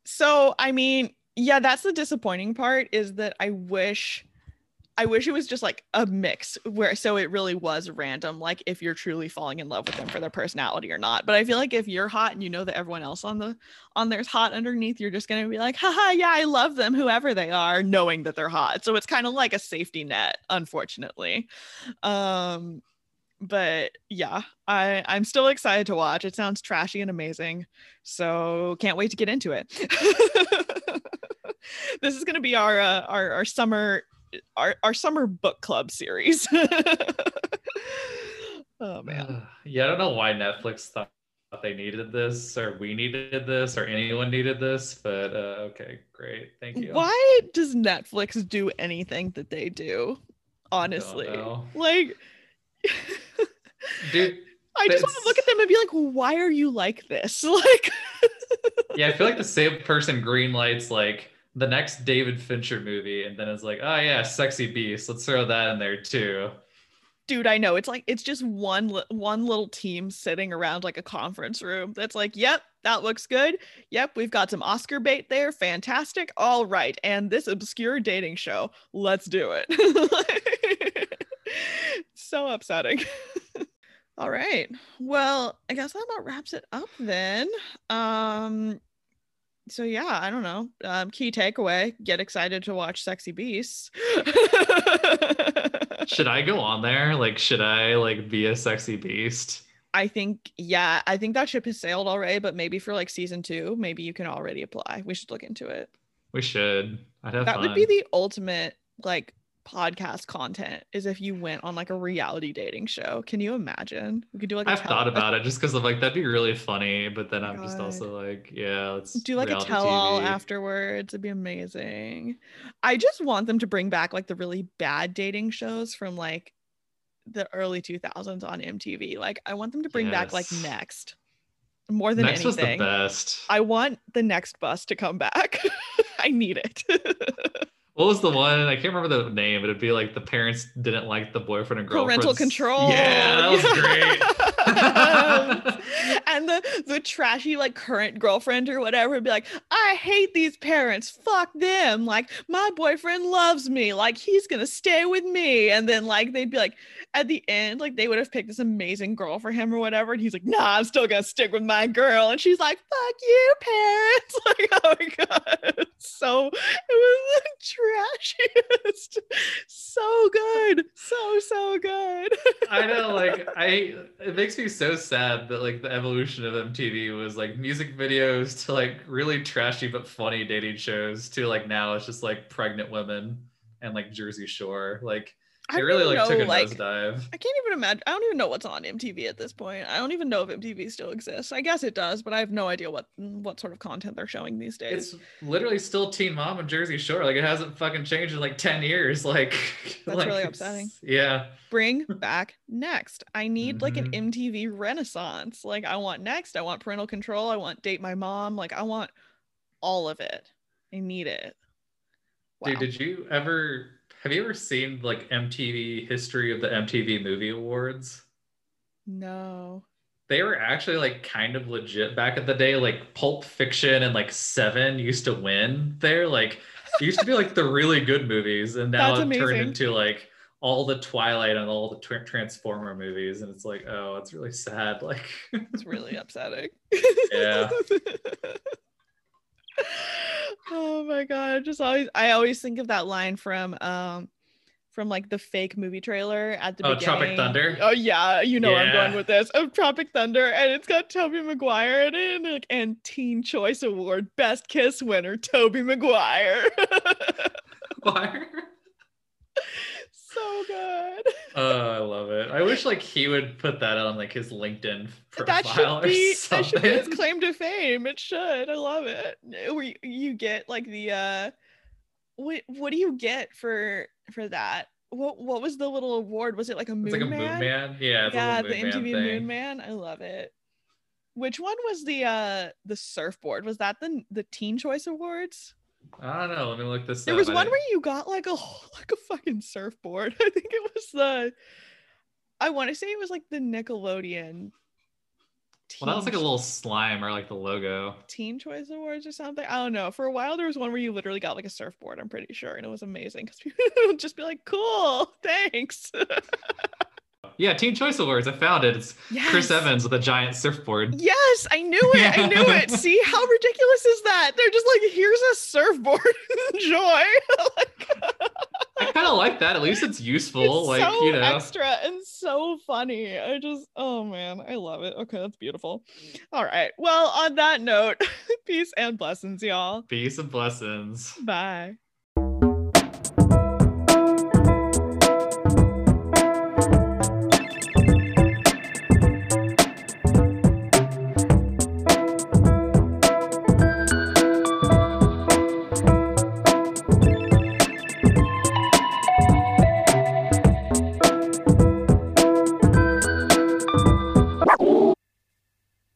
So I mean, yeah, that's the disappointing part is that I wish I wish it was just like a mix where so it really was random, like if you're truly falling in love with them for their personality or not. But I feel like if you're hot and you know that everyone else on the on there's hot underneath, you're just gonna be like, haha, yeah, I love them, whoever they are, knowing that they're hot. So it's kind of like a safety net, unfortunately. Um, but yeah, I I'm still excited to watch. It sounds trashy and amazing. So can't wait to get into it. *laughs* this is going to be our, uh, our our summer our, our summer book club series. *laughs* oh man. *sighs* Yeah, I don't know why Netflix thought they needed this or we needed this or anyone needed this, but uh, okay, great. Thank you. Why does Netflix do anything that they do? Honestly. Like dude *laughs* I just want to look at them and be like, why are you like this? *laughs* Like Yeah, I feel like the same person green lights like the next David Fincher movie, and then it's like, oh yeah, Sexy Beast. Let's throw that in there too. Dude, I know it's like it's just one one little team sitting around like a conference room. That's like, yep, that looks good. Yep, we've got some Oscar bait there. Fantastic. All right, and this obscure dating show. Let's do it. *laughs* so upsetting. *laughs* All right. Well, I guess that about wraps it up then. Um, so yeah, I don't know. Um, key takeaway: get excited to watch Sexy Beasts. should I go on there? Like, should I like be a sexy beast? I think yeah, I think that ship has sailed already. But maybe for like season two, maybe you can already apply. We should look into it. We should. I'd have that fun. would be the ultimate like podcast content is if you went on like a reality dating show. Can you imagine? We could do like I've thought about it just because of like that'd be really funny, but then oh I'm God. just also like, yeah, let's do like a tell all afterwards. It'd be amazing. I just want them to bring back like the really bad dating shows from like the early 2000s on MTV. Like I want them to bring yes. back like Next. More than next anything. was the best. I want the next bus to come back. *laughs* I need it. *laughs* What was the one? I can't remember the name. It'd be like the parents didn't like the boyfriend and girlfriend. Parental control. Yeah, that was great. *laughs* *laughs* and the the trashy like current girlfriend or whatever would be like, I hate these parents. Fuck them. Like my boyfriend loves me. Like he's gonna stay with me. And then like they'd be like, at the end, like they would have picked this amazing girl for him or whatever. And he's like, nah, I'm still gonna stick with my girl. And she's like, fuck you, parents. *laughs* Like, oh my God. So it was the trashiest. So good. So, so good. I know, like, I it makes me so sad that like the evolution of MTV was like music videos to like really trashy but funny dating shows to like now it's just like pregnant women and like Jersey Shore. Like I really like know, took a like, nosedive. I can't even imagine. I don't even know what's on MTV at this point. I don't even know if MTV still exists. I guess it does, but I have no idea what what sort of content they're showing these days. It's literally still Teen Mom and Jersey Shore. Like it hasn't fucking changed in like ten years. *laughs* Like that's like, really upsetting. Yeah. Bring *laughs* back next. I need mm-hmm. like an MTV mm-hmm. renaissance. Like I want next. I want parental control. I want date my mom. Like I want all of it. I need it. Wow. Dude, did you ever have you ever seen like MTV history of the MTV Movie Awards? No. They were actually like kind of legit back in the day. Like Pulp Fiction and like Seven used to win there. Like it used to be like the really good movies, and now it turned into like all the Twilight and all the tra- Transformer movies, and it's like, oh, it's really sad. Like it's really upsetting. *laughs* yeah. *laughs* my god, just always I always think of that line from um from like the fake movie trailer at the Oh, beginning. Tropic Thunder? Oh yeah, you know where I'm going with this. Of Tropic Thunder, and it's got Tobey Maguire in it, and, like, and Teen Choice Award Best Kiss winner Tobey Maguire. *laughs* Why? So good. *laughs* Oh, I love it. I wish like he would put that on like his LinkedIn profile that should or be something. *laughs* that should be his claim to fame. It should. I love it. Where you, get like the uh what what do you get for for that? What what was the little award? Was it like a moon it's like a man? moon man. Yeah, yeah, a the MTV man Moon. Man. I love it. Which one was the uh the surfboard? Was that the the Teen Choice Awards? I don't know. Let me look this There up. There was I one didn't- where you got like a whole- *laughs* like a fucking surfboard. *laughs* I think it was the I want to say it was like the Nickelodeon Well, that was like a little slime or like the logo. Teen Choice Awards or something. I don't know. For a while, there was one where you literally got like a surfboard. I'm pretty sure, and it was amazing because *laughs* people would just be like, "Cool, thanks." Yeah, Teen Choice Awards. I found it. It's Chris Evans with a giant surfboard. Yes, I knew it. I knew it. *laughs* See how ridiculous is that? They're just like, "Here's a surfboard. *laughs* Enjoy." like, *laughs* oh I kind of like that. At least it's useful. it's like so you know. extra and so funny. I just, oh man, I love it. Okay, that's beautiful. All right. Well, on that note, peace and blessings, y'all. Peace and blessings. Bye.